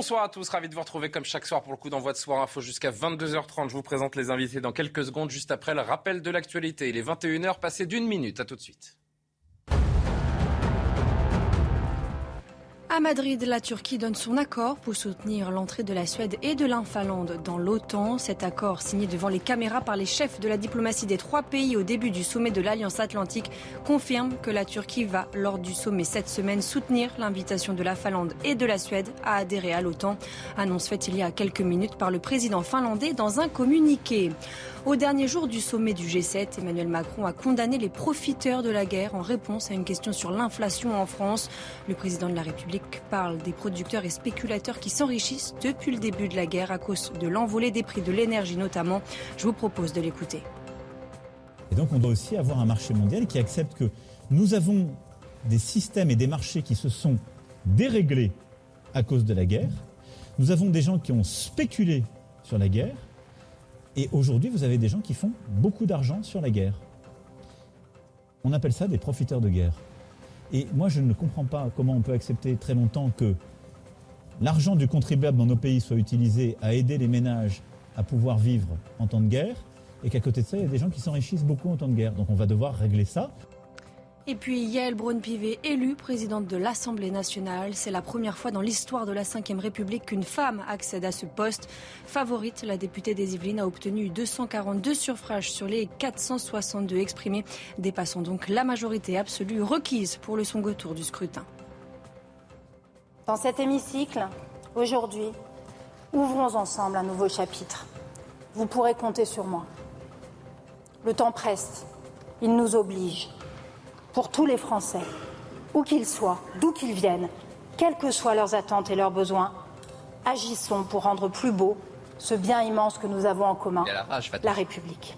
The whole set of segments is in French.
Bonsoir à tous, ravi de vous retrouver comme chaque soir pour le coup d'envoi de Soir Info jusqu'à 22h30. Je vous présente les invités dans quelques secondes, juste après le rappel de l'actualité. Il est 21h, passé d'une minute. À tout de suite. À Madrid, la Turquie donne son accord pour soutenir l'entrée de la Suède et de la Finlande dans l'OTAN. Cet accord, signé devant les caméras par les chefs de la diplomatie des trois pays au début du sommet de l'Alliance Atlantique, confirme que la Turquie va, lors du sommet cette semaine, soutenir l'invitation de la Finlande et de la Suède à adhérer à l'OTAN. Annonce faite il y a quelques minutes par le président finlandais dans un communiqué. Au dernier jour du sommet du G7, Emmanuel Macron a condamné les profiteurs de la guerre en réponse à une question sur l'inflation en France. Le président de la République parle des producteurs et spéculateurs qui s'enrichissent depuis le début de la guerre à cause de l'envolée des prix de l'énergie notamment. Je vous propose de l'écouter. Et donc on doit aussi avoir un marché mondial qui accepte que nous avons des systèmes et des marchés qui se sont déréglés à cause de la guerre. Nous avons des gens qui ont spéculé sur la guerre. Et aujourd'hui, vous avez des gens qui font beaucoup d'argent sur la guerre. On appelle ça des profiteurs de guerre. Et moi, je ne comprends pas comment on peut accepter très longtemps que l'argent du contribuable dans nos pays soit utilisé à aider les ménages à pouvoir vivre en temps de guerre, et qu'à côté de ça, il y a des gens qui s'enrichissent beaucoup en temps de guerre. Donc on va devoir régler ça. Et puis Yael Braun-Pivet, élue présidente de l'Assemblée nationale. C'est la première fois dans l'histoire de la Ve République qu'une femme accède à ce poste. Favorite, la députée des Yvelines a obtenu 242 suffrages sur les 462 exprimés, dépassant donc la majorité absolue requise pour le second tour du scrutin. Dans cet hémicycle, aujourd'hui, ouvrons ensemble un nouveau chapitre. Vous pourrez compter sur moi. Le temps presse, il nous oblige pour tous les Français, où qu'ils soient, d'où qu'ils viennent, quelles que soient leurs attentes et leurs besoins, agissons pour rendre plus beau ce bien immense que nous avons en commun, la République.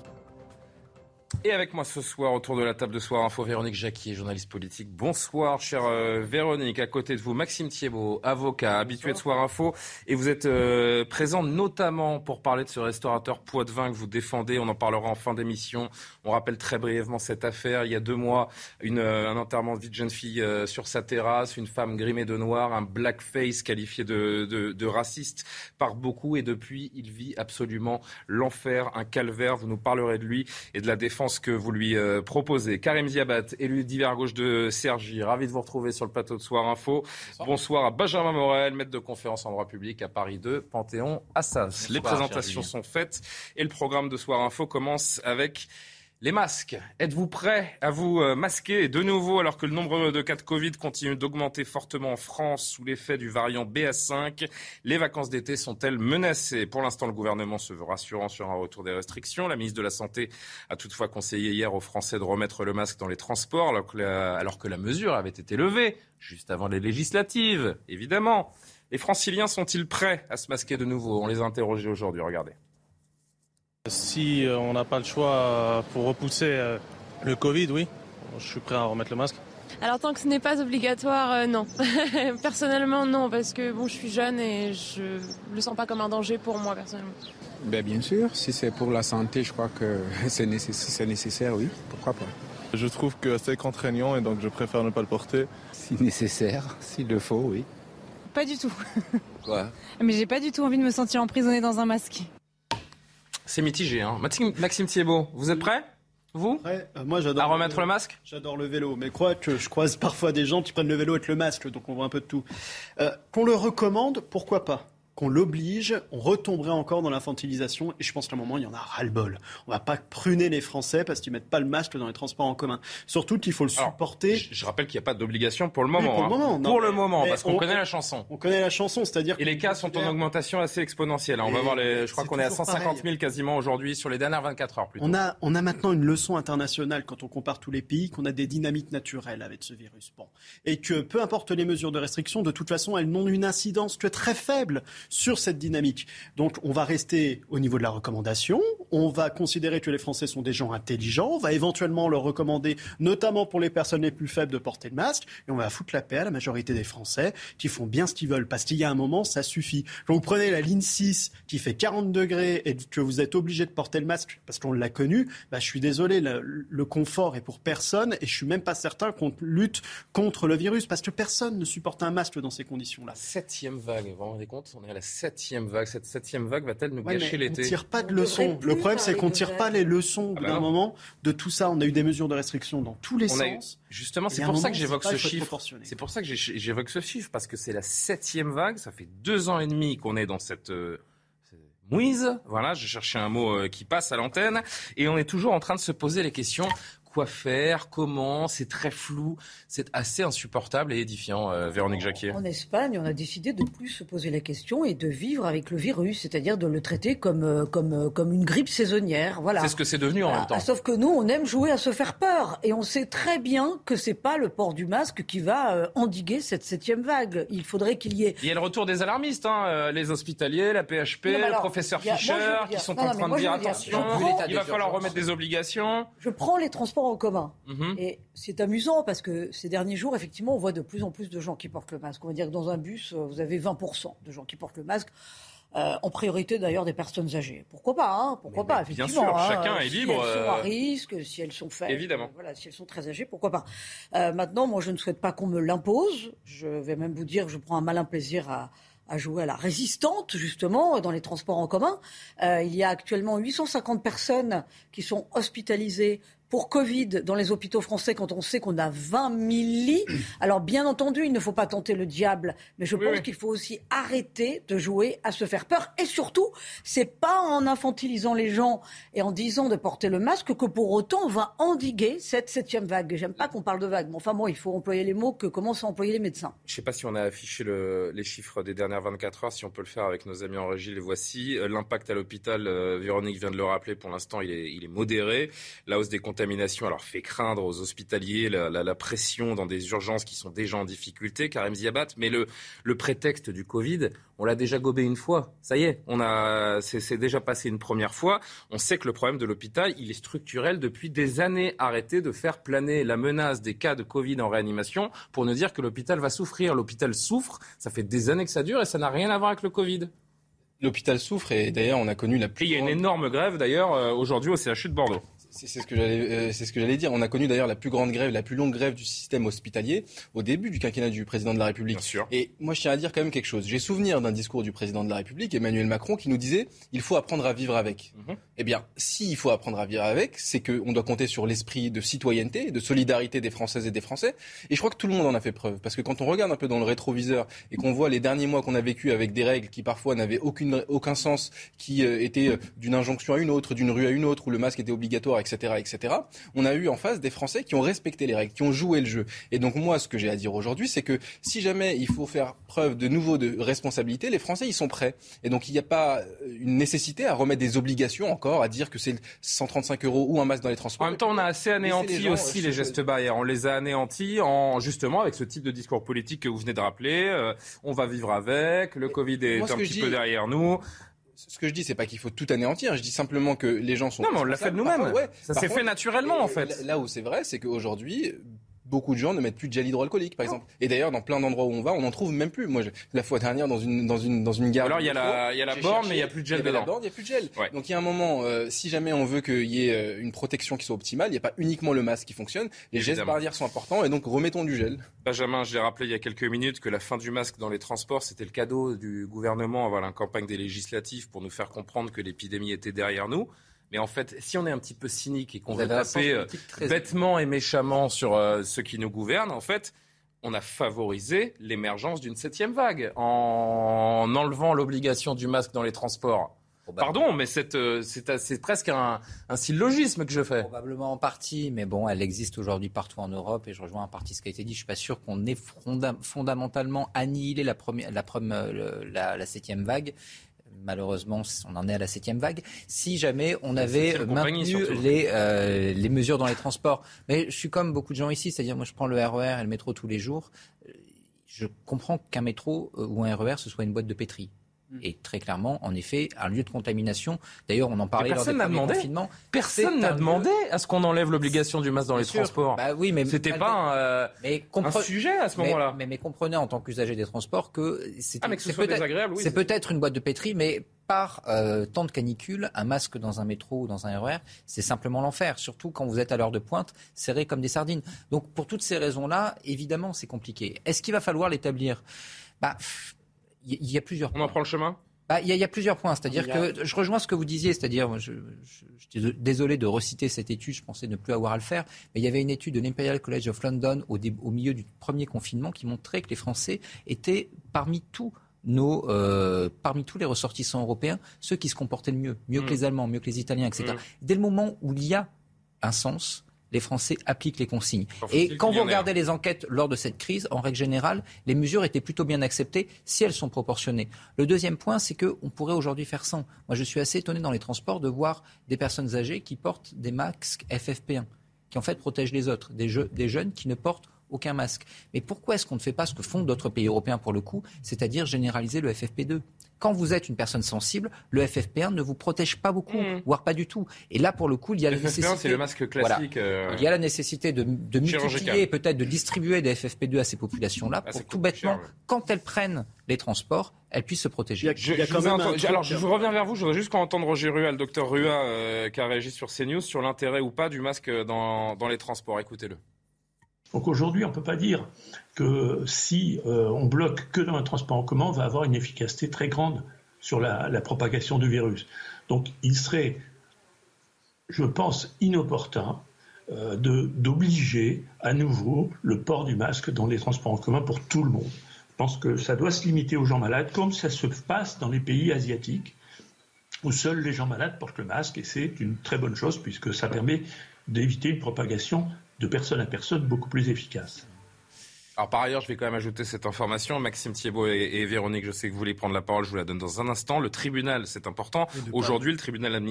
Et avec moi ce soir, autour de la table de Soir Info, Véronique Jacquier, journaliste politique. Bonsoir, chère euh, Véronique. À côté de vous, Maxime Thiebaud, avocat, habitué de Soir Info. Et vous êtes euh, présent notamment pour parler de ce restaurateur Poitvin que vous défendez. On en parlera en fin d'émission. On rappelle très brièvement cette affaire. Il y a deux mois, une, euh, un enterrement de vie de jeune fille sur sa terrasse, une femme grimée de noir, un blackface qualifié de, de, de raciste par beaucoup. Et depuis, il vit absolument l'enfer, un calvaire. Vous nous parlerez de lui et de la défense que vous lui euh, proposez. Karim Ziabat, élu d'hiver gauche de Sergi, ravi de vous retrouver sur le plateau de Soir Info. Bonsoir, à Benjamin Morel, maître de conférence en droit public à Paris 2, Panthéon Assas. Les présentations sont faites et le programme de Soir Info commence avec les masques. Êtes-vous prêts à vous euh, masquer de nouveau alors que le nombre de cas de Covid continue d'augmenter fortement en France sous l'effet du variant BA5 Les vacances d'été sont-elles menacées? Pour l'instant, le gouvernement se veut rassurant sur un retour des restrictions. La ministre de la Santé a toutefois conseillé hier aux Français de remettre le masque dans les transports alors que la, mesure avait été levée juste avant les législatives, évidemment. Les franciliens sont-ils prêts à se masquer de nouveau? On les a interrogés aujourd'hui, regardez. Si euh, on n'a pas le choix euh, pour repousser euh, le Covid, oui, je suis prêt à remettre le masque. Alors tant que ce n'est pas obligatoire, euh, non. personnellement, non, parce que bon, je suis jeune et je le sens pas comme un danger pour moi personnellement. Ben, bien sûr, si c'est pour la santé, je crois que c'est nécessaire, nécessaire, oui, pourquoi pas. Je trouve que c'est contraignant et donc je préfère ne pas le porter. Si nécessaire, s'il le faut, oui. Pas du tout. Quoi? Mais j'ai pas du tout envie de me sentir emprisonnée dans un masque. C'est mitigé. Hein. Maxime, Maxime Thiebaud, vous êtes prêts Vous? Ouais, euh, moi j'adore. À remettre le masque? J'adore le vélo, mais crois que je croise parfois des gens qui prennent le vélo avec le masque, donc on voit un peu de tout. Euh, qu'on le recommande, pourquoi pas? Qu'on l'oblige, on retomberait encore dans l'infantilisation. Et je pense qu'à un moment, il y en a ras-le-bol. On va pas pruner les Français parce qu'ils mettent pas le masque dans les transports en commun. Surtout qu'il faut le supporter. Je, je rappelle qu'il n'y a pas d'obligation pour le moment. pour le hein. moment, non, pour le moment, parce qu'on on- connaît on- la chanson. On connaît la chanson, c'est-à-dire Et les cas sont en augmentation assez exponentielle. hein. On va voir les. Je crois qu'on est à toujours 150 000 pareil. quasiment aujourd'hui sur les dernières 24 heures. Plutôt. On a, on a maintenant une leçon internationale quand on compare tous les pays, qu'on a des dynamiques naturelles avec ce virus. Bon. Et que peu importe les mesures de restriction, de toute façon, elles n'ont une incidence que très faible sur cette dynamique. Donc on va rester au niveau de la recommandation, on va considérer que les Français sont des gens intelligents, on va éventuellement leur recommander, notamment pour les personnes les plus faibles, de porter le masque, et on va foutre la paix à la majorité des Français qui font bien ce qu'ils veulent, parce qu'il y a un moment, ça suffit. Quand vous prenez la ligne 6 qui fait 40 degrés et que vous êtes obligé de porter le masque parce qu'on l'a connu, bah, je suis désolé, le, confort est pour personne et je suis même pas certain qu'on lutte contre le virus parce que personne ne supporte un masque dans ces conditions-là. Septième vague, vous vous rendez compte à la septième vague. Cette septième vague va-t-elle nous Ouais, gâcher l'été On tire pas de On leçons. Le problème, c'est qu'on de tire pas les leçons Ah bah d'un moment de tout ça. On a eu des mesures de restriction dans tous les On a eu- sens. Justement, c'est pour ça que j'évoque ce chiffre. C'est pour ça que j'évoque ce chiffre, parce que c'est la septième vague. Ça fait deux ans et demi qu'on est dans cette euh, mouise. Voilà, je cherchais un mot euh, qui passe à l'antenne. Et on est toujours en train de se poser les questions. Quoi faire Comment C'est très flou. C'est assez insupportable et édifiant, euh, Véronique Jacquier. En Espagne, on a décidé de plus se poser la question et de vivre avec le virus, c'est-à-dire de le traiter comme, euh, comme, euh, comme une grippe saisonnière. Voilà. C'est ce que c'est devenu en Voilà. même temps. Ah, Sauf que nous, on aime jouer à se faire peur. Et on sait très bien que c'est pas le port du masque qui va euh, endiguer cette septième vague. Il faudrait qu'il y ait Il y a le retour des alarmistes, hein, les hospitaliers, la PHP, Non, le professeur a- Fischer, qui sont non, en non, train de dire attention, il va falloir remettre des obligations. Je prends les transports en commun. Mhm. Et c'est amusant parce que ces derniers jours, effectivement, on voit de plus en plus de gens qui portent le masque. On va dire que dans un bus, euh, vous avez 20% de gens qui portent le masque. Euh, en priorité d'ailleurs des personnes âgées. Pourquoi pas hein? Pourquoi Mais- pas mais bien Effectivement. sûr, hein, chacun est si libre, Elles sont euh, à risque, si elles sont faibles. Évidemment. euh, Voilà, si elles sont très âgées, pourquoi pas Euh, Maintenant, moi, je ne souhaite pas qu'on me l'impose. Je vais même vous dire, je prends un malin plaisir à à jouer à la résistante, justement, dans les transports en commun. Euh, il y a actuellement 850 personnes qui sont hospitalisées pour Covid dans les hôpitaux français quand on sait qu'on a 20 000 lits. Alors, bien entendu, il ne faut pas tenter le diable, mais je Oui, pense oui. qu'il faut aussi arrêter de jouer à se faire peur. Et surtout, c'est pas en infantilisant les gens et en disant de porter le masque que pour autant on va endiguer cette septième vague. J'aime pas qu'on parle de vague, mais enfin bon, il faut employer les mots que commencent à employer les médecins. Je ne sais pas si on a affiché le- les chiffres des dernières 24 heures, si on peut le faire avec nos amis en régie, les voici. Euh, L'impact à l'hôpital, euh, Véronique vient de le rappeler, pour l'instant il est, il est modéré. La hausse des alors fait craindre aux hospitaliers la, la- la pression dans des urgences qui sont déjà en difficulté, Karim Ziabat. Mais le, le prétexte du Covid, on l'a déjà gobé une fois. Ça y est, on a, c'est déjà passé une première fois. On sait que le problème de l'hôpital, il est structurel depuis des années. Arrêtez de faire planer la menace des cas de Covid en réanimation pour ne dire que l'hôpital va souffrir. L'hôpital souffre, ça fait des années que ça dure et ça n'a rien à voir avec le Covid. L'hôpital souffre et d'ailleurs on a connu la Et plus il y a une énorme grève d'ailleurs euh, aujourd'hui au CHU de Bordeaux. C'est ce que j'allais, euh, c'est ce que j'allais dire. On a connu d'ailleurs la plus grande grève, la plus longue grève du système hospitalier au début du quinquennat du président de la République. Bien sûr. Et moi, je tiens à dire quand même quelque chose. J'ai souvenir d'un discours du président de la République, Emmanuel Macron, qui nous disait il faut apprendre à vivre avec. Mhm. Eh bien, s'il faut apprendre à vivre avec, c'est qu'on doit compter sur l'esprit de citoyenneté, de solidarité des Françaises et des Français. Et je crois que tout le monde en a fait preuve. Parce que quand on regarde un peu dans le rétroviseur et qu'on voit les derniers mois qu'on a vécu avec des règles qui parfois n'avaient aucune, aucun sens, qui euh, étaient euh, d'une injonction à une autre, d'une rue à une autre, où le masque était obligatoire, etc., etc., on a eu en face des Français qui ont respecté les règles, qui ont joué le jeu. Et donc moi, ce que j'ai à dire aujourd'hui, c'est que si jamais il faut faire preuve de nouveau de responsabilité, les Français, ils sont prêts. Et donc il n'y a pas euh, une nécessité à remettre des obligations encore, à dire que c'est 135 euros ou un masque dans les transports. En même temps, on a assez anéanti les gens, aussi les gestes barrières. On les a anéantis en justement avec ce type de discours politique que vous venez de rappeler. Euh, on va vivre avec. Le Covid est moi, un petit peu derrière nous. Ce que je dis, c'est pas qu'il faut tout anéantir. Je dis simplement que les gens sont. Non, mais on l'a fait de nous-mêmes. Ouais. Ça s'est fait naturellement, en fait. Là là où c'est vrai, c'est qu'aujourd'hui, beaucoup de gens ne mettent plus de gel hydroalcoolique, par exemple. Et d'ailleurs, dans plein d'endroits où on va, on n'en trouve même plus. Moi, je- la fois dernière, dans une dans une dans une gare. Alors, il y a la- il y a la j'ai borne, cherché, mais il y a plus de gel il y dedans. La borne, il y a plus de gel. Ouais. Donc il y a un moment, euh, si jamais on veut qu'il y ait euh, une protection qui soit optimale, il n'y a pas uniquement le masque qui fonctionne. Les gestes barrières sont importants, et donc remettons du gel. Benjamin, je l'ai rappelé il y a quelques minutes que la fin du masque dans les transports, c'était le cadeau du gouvernement avant la campagne des législatives pour nous faire comprendre que l'épidémie était derrière nous. Mais en fait, si on est un petit peu cynique et qu'on veut taper euh, très- bêtement et méchamment sur euh, ceux qui nous gouvernent, en fait, on a favorisé l'émergence d'une septième vague en enlevant l'obligation du masque dans les transports. Pardon, mais euh, c'est presque un, un, syllogisme que je fais. Probablement en partie, mais bon, elle existe aujourd'hui partout en Europe et je rejoins en partie ce qui a été dit. Je suis pas sûr qu'on ait fondamentalement annihilé la, première, la, la, la septième vague malheureusement, on en est à la septième vague. Si jamais on avait maintenu les, euh, les mesures dans les transports. Mais je suis comme beaucoup de gens ici, c'est-à-dire moi je prends le RER e et le métro tous les jours. Je comprends qu'un métro ou un RER, ce soit une boîte de pétri. Et très clairement, en effet, un lieu de contamination. D'ailleurs, on en parlait lors des confinements. Personne n'a demandé à ce qu'on enlève l'obligation du masque dans les transports. Bah oui, mais c'était pas un, euh, mais un, sujet à ce moment-là. Mais, mais, comprenez en tant qu'usager des transports que c'est ah, peut-être c'est peut-être une boîte de pétri, mais par euh, temps de canicule, un masque dans un métro ou dans un RER, e c'est simplement l'enfer. Surtout quand vous êtes à l'heure de pointe, serré comme des sardines. Donc pour toutes ces raisons-là, évidemment, c'est compliqué. Est-ce qu'il va falloir l'établir? Bah, il y, a plusieurs. On en prend le chemin bah, il y, a plusieurs points, c'est-à-dire que je rejoins ce que vous disiez, c'est-à-dire, je, je, désolé de reciter cette étude, je pensais ne plus avoir à le faire, mais il y avait une étude de l'Imperial College of London au, au, milieu du premier confinement qui montrait que les Français étaient parmi tous nos, euh, parmi tous les ressortissants européens, ceux qui se comportaient le mieux, mieux que mm. les Allemands, mieux que les Italiens, etc. Mm. Dès le moment où il y a un sens, les Français appliquent les consignes. Et quand vous regardez les enquêtes lors de cette crise, en règle générale, les mesures étaient plutôt bien acceptées si elles sont proportionnées. Le deuxième point, c'est qu'on pourrait aujourd'hui faire sans. Moi, je suis assez étonné dans les transports de voir des personnes âgées qui portent des masques FFP1, qui en fait protègent les autres, des, des jeunes qui ne portent aucun masque. Mais pourquoi est-ce qu'on ne fait pas ce que font d'autres pays européens pour le coup, c'est-à-dire généraliser le FFP2 quand vous êtes une personne sensible, le FFP1 ne vous protège pas beaucoup, mmh. voire pas du tout. Et là, pour le coup, il y a la nécessité. c'est le masque classique. Euh, il y a la nécessité de, de multiplier, peut-être de distribuer des FFP2 à ces populations-là, ah, pour tout bêtement, quand elles prennent les transports, elles puissent se protéger. je, alors, je reviens vers vous. Je voudrais juste entendre Roger Rua, le docteur Rua, euh, qui a réagi sur CNews, sur l'intérêt ou pas du masque dans, dans les transports. Écoutez-le. Donc aujourd'hui, on ne peut pas dire que si euh, on bloque que dans un transport en commun, on va avoir une efficacité très grande sur la, propagation du virus. Donc il serait, je pense, inopportun euh, d'obliger à nouveau le port du masque dans les transports en commun pour tout le monde. Je pense que ça doit se limiter aux gens malades, comme ça se passe dans les pays asiatiques, où seuls les gens malades portent le masque, et c'est une très bonne chose, puisque ça permet d'éviter une propagation de personne à personne beaucoup plus efficace. Alors par ailleurs, je vais quand même ajouter cette information. Maxime Thiebaud et, Véronique, je sais que vous voulez prendre la parole, je vous la donne dans un instant. Le tribunal, c'est important. Aujourd'hui, le tribunal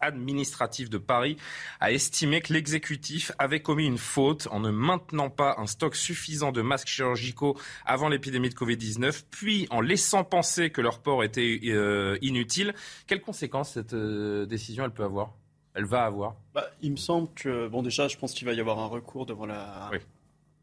administratif de Paris a estimé que l'exécutif avait commis une faute en ne maintenant pas un stock suffisant de masques chirurgicaux avant l'épidémie de Covid-19, puis en laissant penser que leur port était euh, inutile. Quelles conséquences cette euh, décision elle peut avoir? Elle va avoir. Bah, Il me semble que, bon déjà, je pense qu'il va y avoir un recours devant la... Oui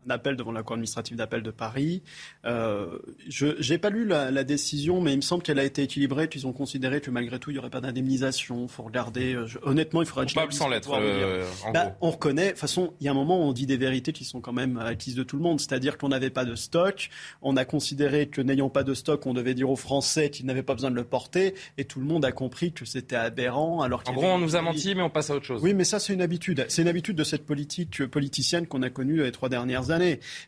un appel devant la Cour administrative d'appel de Paris. Euh, je n'ai pas lu la, décision, mais il me semble qu'elle a été équilibrée, qu'ils ont considéré que malgré tout, il n'y aurait pas d'indemnisation. Il faut regarder. Euh, honnêtement, il faudrait... Coupable sans lettre, euh, bah, On reconnaît. De toute façon, il y a un moment où on dit des vérités qui sont quand même acquises de tout le monde. C'est-à-dire qu'on n'avait pas de stock. On a considéré que n'ayant pas de stock, on devait dire aux Français qu'ils n'avaient pas besoin de le porter. Et tout le monde a compris que c'était aberrant. Alors en gros, on nous a menti, mais on passe à autre chose. Oui, mais ça, c'est une habitude. C'est une habitude de cette politique politicienne qu'on a connue les trois dernières années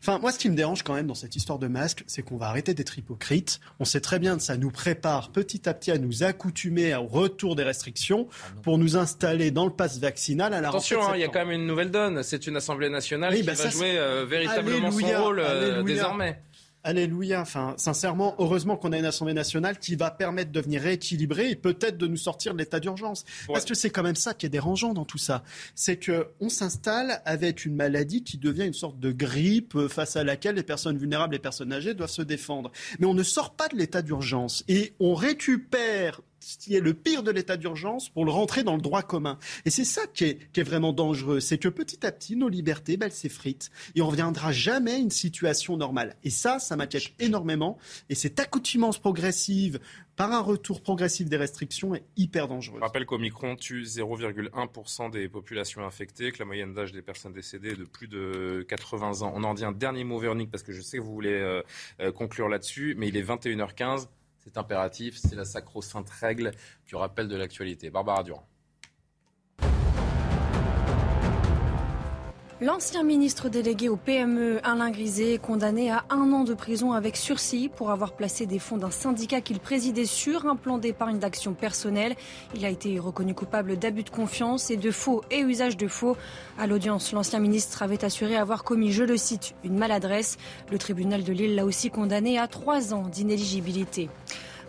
Enfin, moi, ce qui me dérange quand même dans cette histoire de masque, c'est qu'on va arrêter d'être hypocrite. On sait très bien que ça nous prépare petit à petit à nous accoutumer au retour des restrictions ah pour nous installer dans le pass vaccinal à la Attention, hein, il y a quand même une nouvelle donne. C'est une Assemblée nationale qui bah va jouer euh, véritablement son rôle euh, désormais. Alléluia. Enfin, sincèrement, heureusement qu'on a une Assemblée nationale qui va permettre de venir rééquilibrer et peut-être de nous sortir de l'état d'urgence. Parce que c'est quand même ça qui est dérangeant dans tout ça. C'est que on s'installe avec une maladie qui devient une sorte de grippe euh, face à laquelle les personnes vulnérables et les personnes âgées doivent se défendre. Mais on ne sort pas de l'état d'urgence et on récupère qui est le pire de l'état d'urgence pour le rentrer dans le droit commun. Et c'est ça qui est, vraiment dangereux, c'est que petit à petit, nos libertés, ben, elles s'effritent et on reviendra jamais à une situation normale. Et ça, ça m'inquiète énormément. Et cette accoutumance progressive par un retour progressif des restrictions est hyper dangereuse. Je rappelle qu'Omicron tue 0,1% des populations infectées, que la moyenne d'âge des personnes décédées est de plus de 80 ans. On en dit un dernier mot, Véronique, parce que je sais que vous voulez euh, euh, conclure là-dessus, mais il est 21h15. C'est impératif, c'est la sacro-sainte règle du rappel de l'actualité. Barbara Durand. L'ancien ministre délégué au PME, Alain Griset, est condamné à un an de prison avec sursis pour avoir placé des fonds d'un syndicat qu'il présidait sur un plan d'épargne d'action personnelle. Il a été reconnu coupable d'abus de confiance et de faux et usage de faux. À l'audience, l'ancien ministre avait assuré avoir commis, je le cite, une maladresse. Le tribunal de Lille l'a aussi condamné à trois ans d'inéligibilité.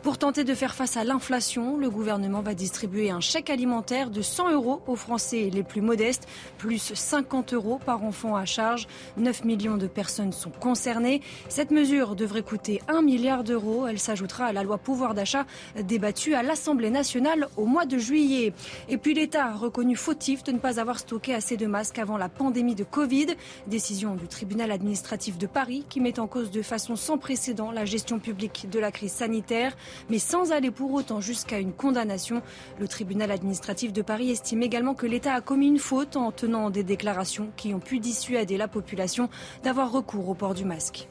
Pour tenter de faire face à l'inflation, le gouvernement va distribuer un chèque alimentaire de 100 euros aux Français les plus modestes, plus 50 euros par enfant à charge. 9 millions de personnes sont concernées. Cette mesure devrait coûter 1 milliard d'euros. Elle s'ajoutera à la loi pouvoir d'achat débattue à l'Assemblée nationale au mois de juillet. Et puis l'État a reconnu fautif de ne pas avoir stocké assez de masques avant la pandémie de Covid. Décision du tribunal administratif de Paris qui met en cause de façon sans précédent la gestion publique de la crise sanitaire mais sans aller pour autant jusqu'à une condamnation. Le tribunal administratif de Paris estime également que l'État a commis une faute en tenant des déclarations qui ont pu dissuader la population d'avoir recours au port du masque.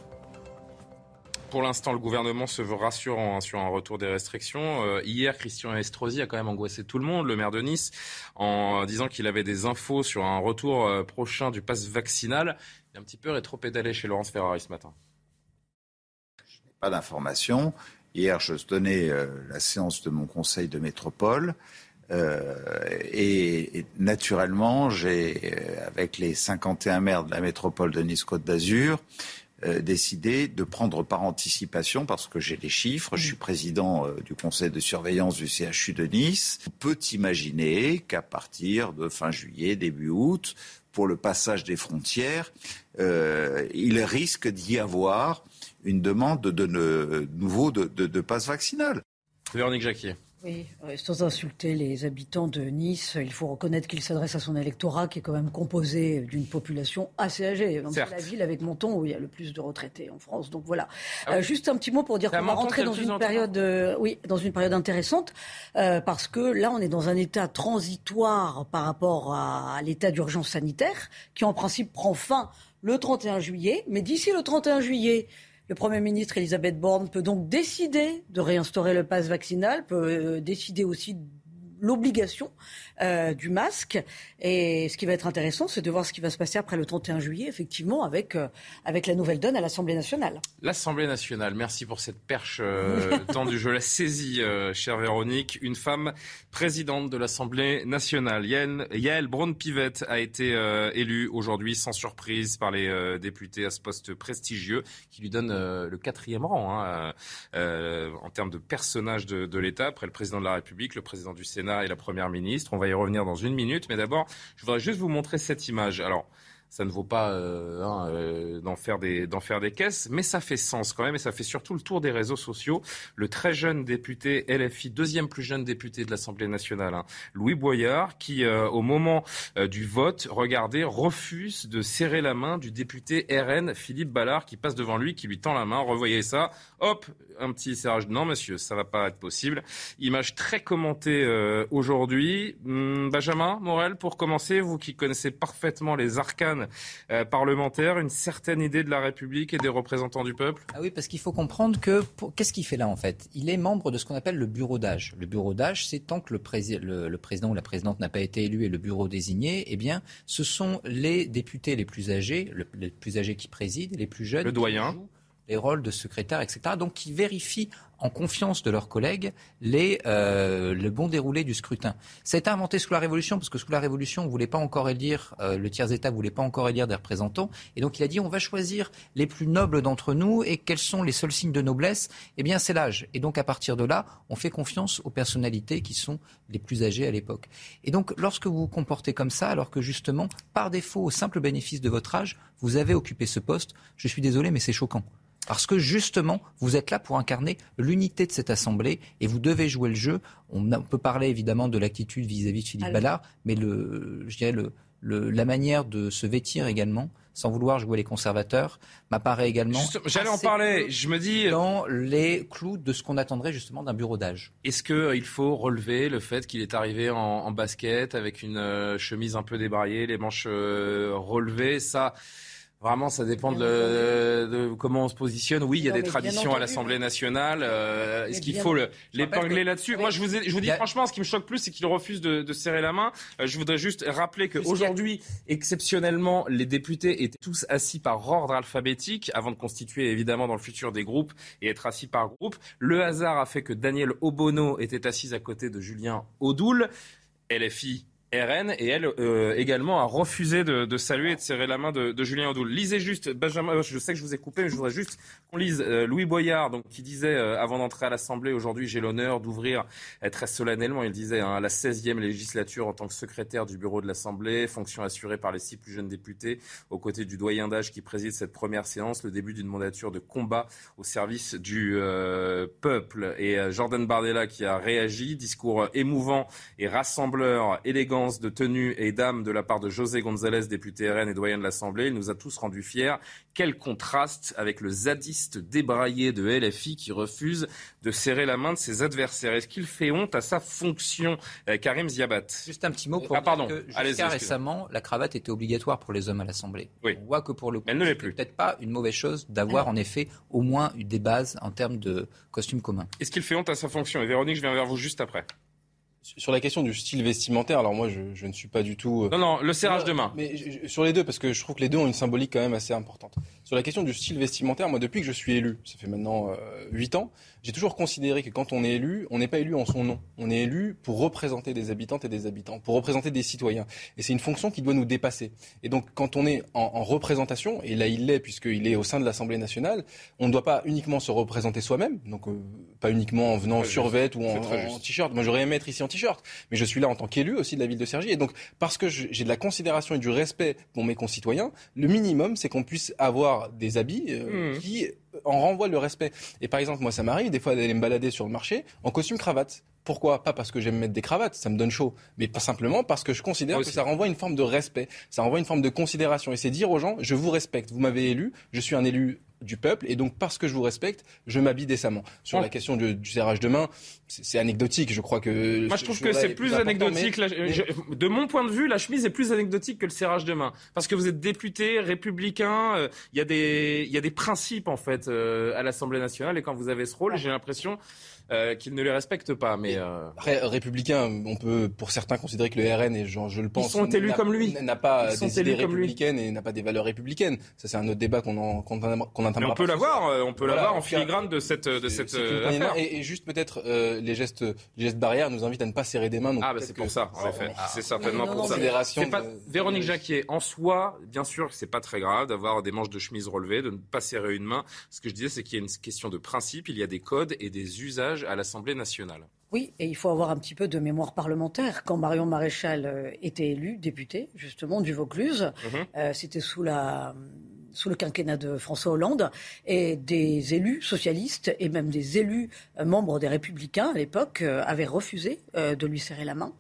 Pour l'instant, le gouvernement se veut rassurant hein, sur un retour des restrictions. Euh, hier, Christian Estrosi a quand même angoissé tout le monde, le maire de Nice, en disant qu'il avait des infos sur un retour euh, prochain du pass vaccinal. Il est un petit peu rétro-pédalé chez Laurence Ferrari ce matin. Pas d'informations. Hier, je donnais euh, la séance de mon conseil de métropole. Euh, et, naturellement, j'ai, euh, avec les 51 maires de la métropole de Nice-Côte d'Azur, décidé de prendre par anticipation, parce que j'ai les chiffres, je suis président du conseil de surveillance du CHU de Nice. On peut imaginer qu'à partir de fin juillet, début août, pour le passage des frontières, il risque d'y avoir une demande de, nouveau de, de, passe vaccinal. Véronique Jacquier. Oui, sans insulter les habitants de Nice, il faut reconnaître qu'il s'adresse à son électorat qui est quand même composé d'une population assez âgée. C'est la ville avec Menton où il y a le plus de retraités en France. Donc voilà. Ah euh, juste un petit mot pour dire qu'on va rentrer dans une période, euh, oui, dans une période intéressante euh, parce que là on est dans un état transitoire par rapport à l'état d'urgence sanitaire qui en principe prend fin le 31 juillet. Mais d'ici le 31 juillet, le Premier ministre Elisabeth Borne peut donc décider de réinstaurer le pass vaccinal, peut euh, décider aussi l'obligation euh, du masque. Et ce qui va être intéressant, c'est de voir ce qui va se passer après le 31 juillet, effectivement, avec, euh, avec la nouvelle donne à l'Assemblée nationale. L'Assemblée nationale, merci pour cette perche euh, tendue. Je la saisis, chère Véronique. Une femme présidente de l'Assemblée nationale, Yael, Braun-Pivet, a été élue aujourd'hui sans surprise par les députés à ce poste prestigieux qui lui donne le quatrième rang hein, en termes de personnage de, de l'État, après le président de la République, le président du Sénat et la Première ministre. On va y revenir dans une minute, mais d'abord, je voudrais juste vous montrer cette image. Alors, ça ne vaut pas euh, hein, euh, d'en faire des caisses, mais ça fait sens quand même et ça fait surtout le tour des réseaux sociaux. Le très jeune député LFI, deuxième plus jeune député de l'Assemblée nationale, hein, Louis Boyard, qui euh, au moment du vote, regardez, refuse de serrer la main du député RN Philippe Ballard qui passe devant lui, qui lui tend la main. Revoyez ça, hop, un petit serrage. Non, monsieur, ça va pas être possible. Image très commentée aujourd'hui. Hum, Benjamin Morel, pour commencer, vous qui connaissez parfaitement les arcanes euh, parlementaire, une certaine idée de la République et des représentants du peuple? Ah oui, parce qu'il faut comprendre que qu'est-ce qu'il fait là en fait? Il est membre de ce qu'on appelle le bureau d'âge. Le bureau d'âge, c'est tant que le, le, président ou la présidente n'a pas été élu et le bureau désigné, eh bien, ce sont les députés les plus âgés, les plus âgés qui président, les plus jeunes. Le doyen les rôles de secrétaire, etc. Donc, qui vérifient en confiance de leurs collègues les, euh, le bon déroulé du scrutin. Été inventé sous la Révolution, parce que sous la Révolution, on voulait pas encore élire, euh, le tiers-État voulait pas encore élire des représentants. Et donc il a dit, on va choisir les plus nobles d'entre nous, et quels sont les seuls signes de noblesse? Eh bien, c'est l'âge. Et donc à partir de là, on fait confiance aux personnalités qui sont les plus âgées à l'époque. Et donc, lorsque vous vous comportez comme ça, alors que justement, par défaut, au simple bénéfice de votre âge, vous avez occupé ce poste, je suis désolé, mais c'est choquant. Parce que justement, vous êtes là pour incarner l'unité de cette Assemblée et vous devez jouer le jeu. On peut parler évidemment de l'attitude vis-à-vis de Philippe Ballard, mais le, je dirais le, la manière de se vêtir également, sans vouloir jouer les conservateurs, m'apparaît également. J'allais en parler. Je me dis dans les clous de ce qu'on attendrait justement d'un bureau d'âge. Est-ce qu'il euh, faut relever le fait qu'il est arrivé en, basket avec une euh, chemise un peu débraillée, les manches euh, relevées, ça? Vraiment, ça dépend de, de, comment on se positionne. Oui, il y a Non, des traditions à l'Assemblée nationale. Euh, Est-ce qu'il faut l'épingler là-dessus? Moi, je vous, ai- je vous dis a- franchement, ce qui me choque plus, c'est qu'il refuse de, de serrer la main. Euh, je voudrais juste rappeler a- qu'aujourd'hui, exceptionnellement, les députés étaient tous assis par ordre alphabétique avant de constituer évidemment dans le futur des groupes et être assis par groupe. Le hasard a fait que Daniel Obono était assise à côté de Julien Audoul. LFI RN et elle euh, également a refusé de, saluer et de serrer la main de, Julien Audoul. Lisez juste, Benjamin, je sais que je vous ai coupé, mais je voudrais juste qu'on lise euh, Louis Boyard, donc, qui disait euh, avant d'entrer à l'Assemblée, aujourd'hui j'ai l'honneur d'ouvrir euh, très solennellement, il disait, hein, la 16e législature en tant que secrétaire du bureau de l'Assemblée, fonction assurée par les six plus jeunes députés, aux côtés du doyen d'âge qui préside cette première séance, le début d'une mandature de combat au service du euh, peuple. Et euh, Jordan Bardella qui a réagi, discours euh, émouvant et rassembleur, élégance de tenue et d'âme de la part de José González, député RN et doyen de l'Assemblée. Il nous a tous rendus fiers. Quel contraste avec le zadiste débraillé de LFI qui refuse de serrer la main de ses adversaires. Est-ce qu'il fait honte à sa fonction, euh, Karim Ziabat? Juste un petit mot pour Ah, pardon. dire que jusqu'à récemment, la cravate était obligatoire pour les hommes à l'Assemblée. Oui. On voit que pour le coup, Elle ne l'est c'était plus. peut-être pas une mauvaise chose d'avoir en effet au moins eu des bases en termes de costume commun. Est-ce qu'il fait honte à sa fonction? Et Véronique, je viens vers vous juste après. Sur la question du style vestimentaire, alors moi je, je ne suis pas du tout. euh, Non, non, le serrage de main. Mais je- sur les deux, parce que je trouve que les deux ont une symbolique quand même assez importante. Sur la question du style vestimentaire, moi depuis que je suis élu, ça fait maintenant huit ans, j'ai toujours considéré que quand on est élu, on n'est pas élu en son nom. On est élu pour représenter des habitantes et des habitants, pour représenter des citoyens. Et c'est une fonction qui doit nous dépasser. Et donc quand on est en, en représentation, et là il l'est puisqu'il est au sein de l'Assemblée nationale, on ne doit pas uniquement se représenter soi-même, donc euh, pas uniquement en venant en survêt ou en, t-shirt. Moi j'aurais aimé être ici en t-shirt, mais je suis là en tant qu'élu aussi de la ville de Cergy. Et donc parce que j'ai de la considération et du respect pour mes concitoyens, le minimum c'est qu'on puisse avoir des habits euh, Mhm. qui en renvoient le respect. Et par exemple, moi ça m'arrive des fois d'aller me balader sur le marché en costume cravate. Pourquoi? Pas parce que j'aime mettre des cravates, ça me donne chaud, mais pas simplement parce que je considère Moi que ça renvoie une forme de respect, ça renvoie une forme de considération. Et c'est dire aux gens, je vous respecte, vous m'avez élu, je suis un élu du peuple, et donc parce que je vous respecte, je m'habille décemment. Sur Ouais. la question du, du serrage de main, c'est anecdotique, je crois que... Moi, je trouve ce que c'est est plus anecdotique. mais- la- mais- je- de mon point de vue, la chemise est plus anecdotique que le serrage de main. Parce que vous êtes député, républicain, euh, il y, a des- y a des principes, en fait, euh, à l'Assemblée nationale. Et quand vous avez ce rôle, j'ai l'impression euh, qu'ils ne les respectent pas. Mais euh, républicain, on peut pour certains considérer que le RN, et je le pense, sont élus comme lui. n'a pas Ils des idées républicaines et n'a pas des valeurs républicaines. Ça, c'est un autre débat qu'on qu'on mais entamera on peut l'avoir, euh, on peut Voilà, l'avoir en filigrane de cette, de cette euh, affaire. Et, et juste peut-être euh, les gestes, les gestes barrières nous invitent à ne pas serrer des mains. donc Ah, bah c'est pour ça, en C'est certainement non, pour ça. pas- de- Véronique de- Jacquier, en soi, bien sûr c'est pas très grave d'avoir des manches de chemise relevées, de ne pas serrer une main. Ce que je disais, c'est qu'il y a une question de principe, il y a des codes et des usages à l'Assemblée nationale. Oui, et il faut avoir un petit peu de mémoire parlementaire. Quand Marion Maréchal euh, était élue députée, justement, du Vaucluse, Mhm. euh, c'était sous la sous le quinquennat de François Hollande, et des élus socialistes et même des élus euh, membres des Républicains à l'époque euh, avaient refusé euh, de lui serrer la main.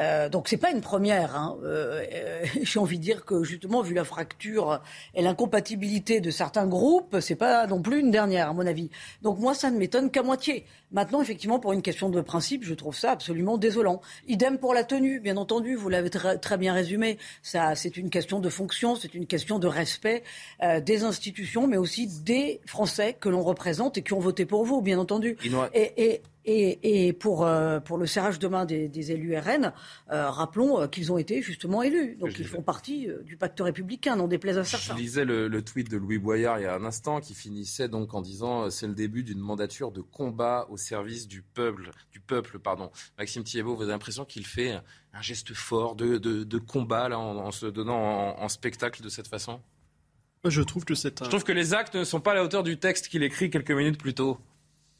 Euh, donc c'est pas une première. Hein. Euh, euh, J'ai envie de dire que justement, vu la fracture et l'incompatibilité de certains groupes, c'est pas non plus une dernière, à mon avis. Donc moi, ça ne m'étonne qu'à moitié. Maintenant, effectivement, pour une question de principe, je trouve ça absolument désolant. Idem pour la tenue, bien entendu, vous l'avez très, très bien résumé. Ça, c'est une question de fonction, c'est une question de respect euh, des institutions, mais aussi des Français que l'on représente et qui ont voté pour vous, bien entendu. Et, et, et, et pour, euh, pour le serrage de main des, des élus RN, euh, rappelons euh, qu'ils ont été justement élus. Donc Je ils disais. font partie du pacte républicain, n'en déplaise à Je certains. lisais le, le tweet de Louis Boyard il y a un instant qui finissait donc en disant c'est le début d'une mandature de combat au service du peuple. Du peuple pardon. Maxime Thiebaud, vous avez l'impression qu'il fait un, geste fort de, de, de combat là, en, en se donnant en, en spectacle de cette façon? Moi, Je trouve que c'est un... Je trouve que les actes ne sont pas à la hauteur du texte qu'il écrit quelques minutes plus tôt.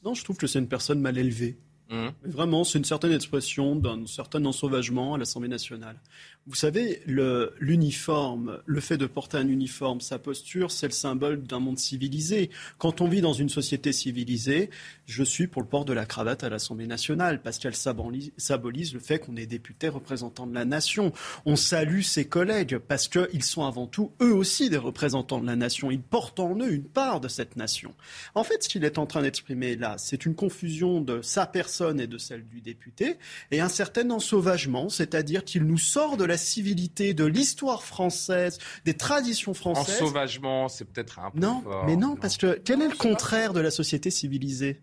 Non, je trouve que c'est une personne mal élevée. Mmh. Mais Vraiment, c'est une certaine expression d'un certain ensauvagement à l'Assemblée nationale. Vous savez, l'uniforme, le, fait de porter un uniforme, sa posture, c'est le symbole d'un monde civilisé. Quand on vit dans une société civilisée, je suis pour le port de la cravate à l'Assemblée nationale, parce qu'elle symbolise, le fait qu'on est député représentant de la nation. On salue ses collègues, parce qu'ils sont avant tout, eux aussi, des représentants de la nation. Ils portent en eux une part de cette nation. En fait, ce qu'il est en train d'exprimer là, c'est une confusion de sa personne et de celle du député, et un certain ensauvagement, c'est-à-dire qu'il nous sort de la civilité, de l'histoire française, des traditions françaises. Ensauvagement, c'est peut-être un peu Non, fort. mais non, parce que quel est le contraire de la société civilisée?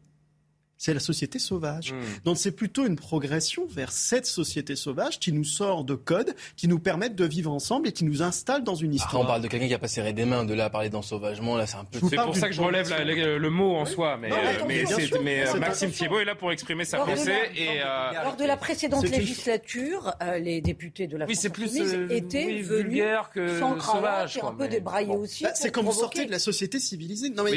C'est la société sauvage. Hmm. Donc c'est plutôt une progression vers cette société sauvage qui nous sort de codes, qui nous permettent de vivre ensemble et qui nous installe dans une Après, histoire. on parle de quelqu'un qui a pas serré des mains, de là à parler d'ensauvagement, là c'est un peu. C'est pour ça que je relève la- le, le mot en soi, mais, Non, mais euh, mais, sûr, mais, euh, Maxime. Thiebaud est là pour exprimer sa Lors de pensée. la- Et, euh, Lors de la précédente législature, euh, les députés de la Oui, France c'est plus, euh, étaient oui, venus vulgaire que sans cravate sauvage, un peu débraillés aussi. Bah, c'est comme vous sortez de la société civilisée. Non mais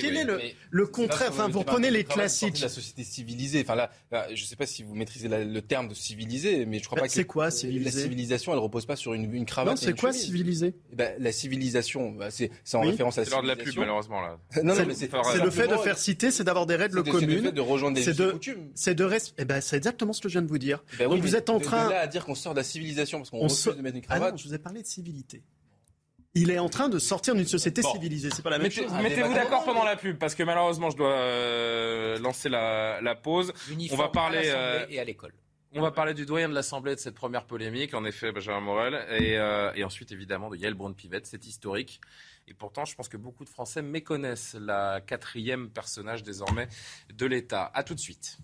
quel est le, contraire? Enfin, vous prenez les classiques. La société civilisée. Enfin là, là, je sais pas si vous maîtrisez la- le terme de civilisé, mais je crois Bah, pas que c'est quoi, La civilisé civilisation, elle repose pas sur une, une cravate. Non, c'est quoi chemise. civilisé Eh ben, La civilisation, bah, c'est c'est en Oui. référence à la C'est l'heure de la pub, civilisation. malheureusement. Là. Non, C'est- non, mais C'est le fait de faire citer, c'est d'avoir des règles c'est c'est le communes. fait de rejoindre des C'est de, coutumes. c'est de eh ben, c'est exactement ce que je viens de vous dire. Ben oui, Donc vous êtes en train. De là à dire qu'on sort de la civilisation parce qu'on On refuse sort- de mettre une Ah cravate. non, je vous ai parlé de civilité. Il est en train de sortir d'une société Bon. civilisée. C'est pas la même Mettez- chose. Mettez-vous d'accord comment pendant la pub, parce que malheureusement, je dois euh, lancer la, la pause. Uniforme On va parler, à l'Assemblée euh, et à l'école. On va parler du doyen de l'Assemblée de cette première polémique, en effet, Benjamin Morel, et, euh, et ensuite évidemment de Yael Braun-Pivet. C'est historique. Et pourtant, je pense que beaucoup de Français méconnaissent la quatrième personnage désormais de l'État. À tout de suite.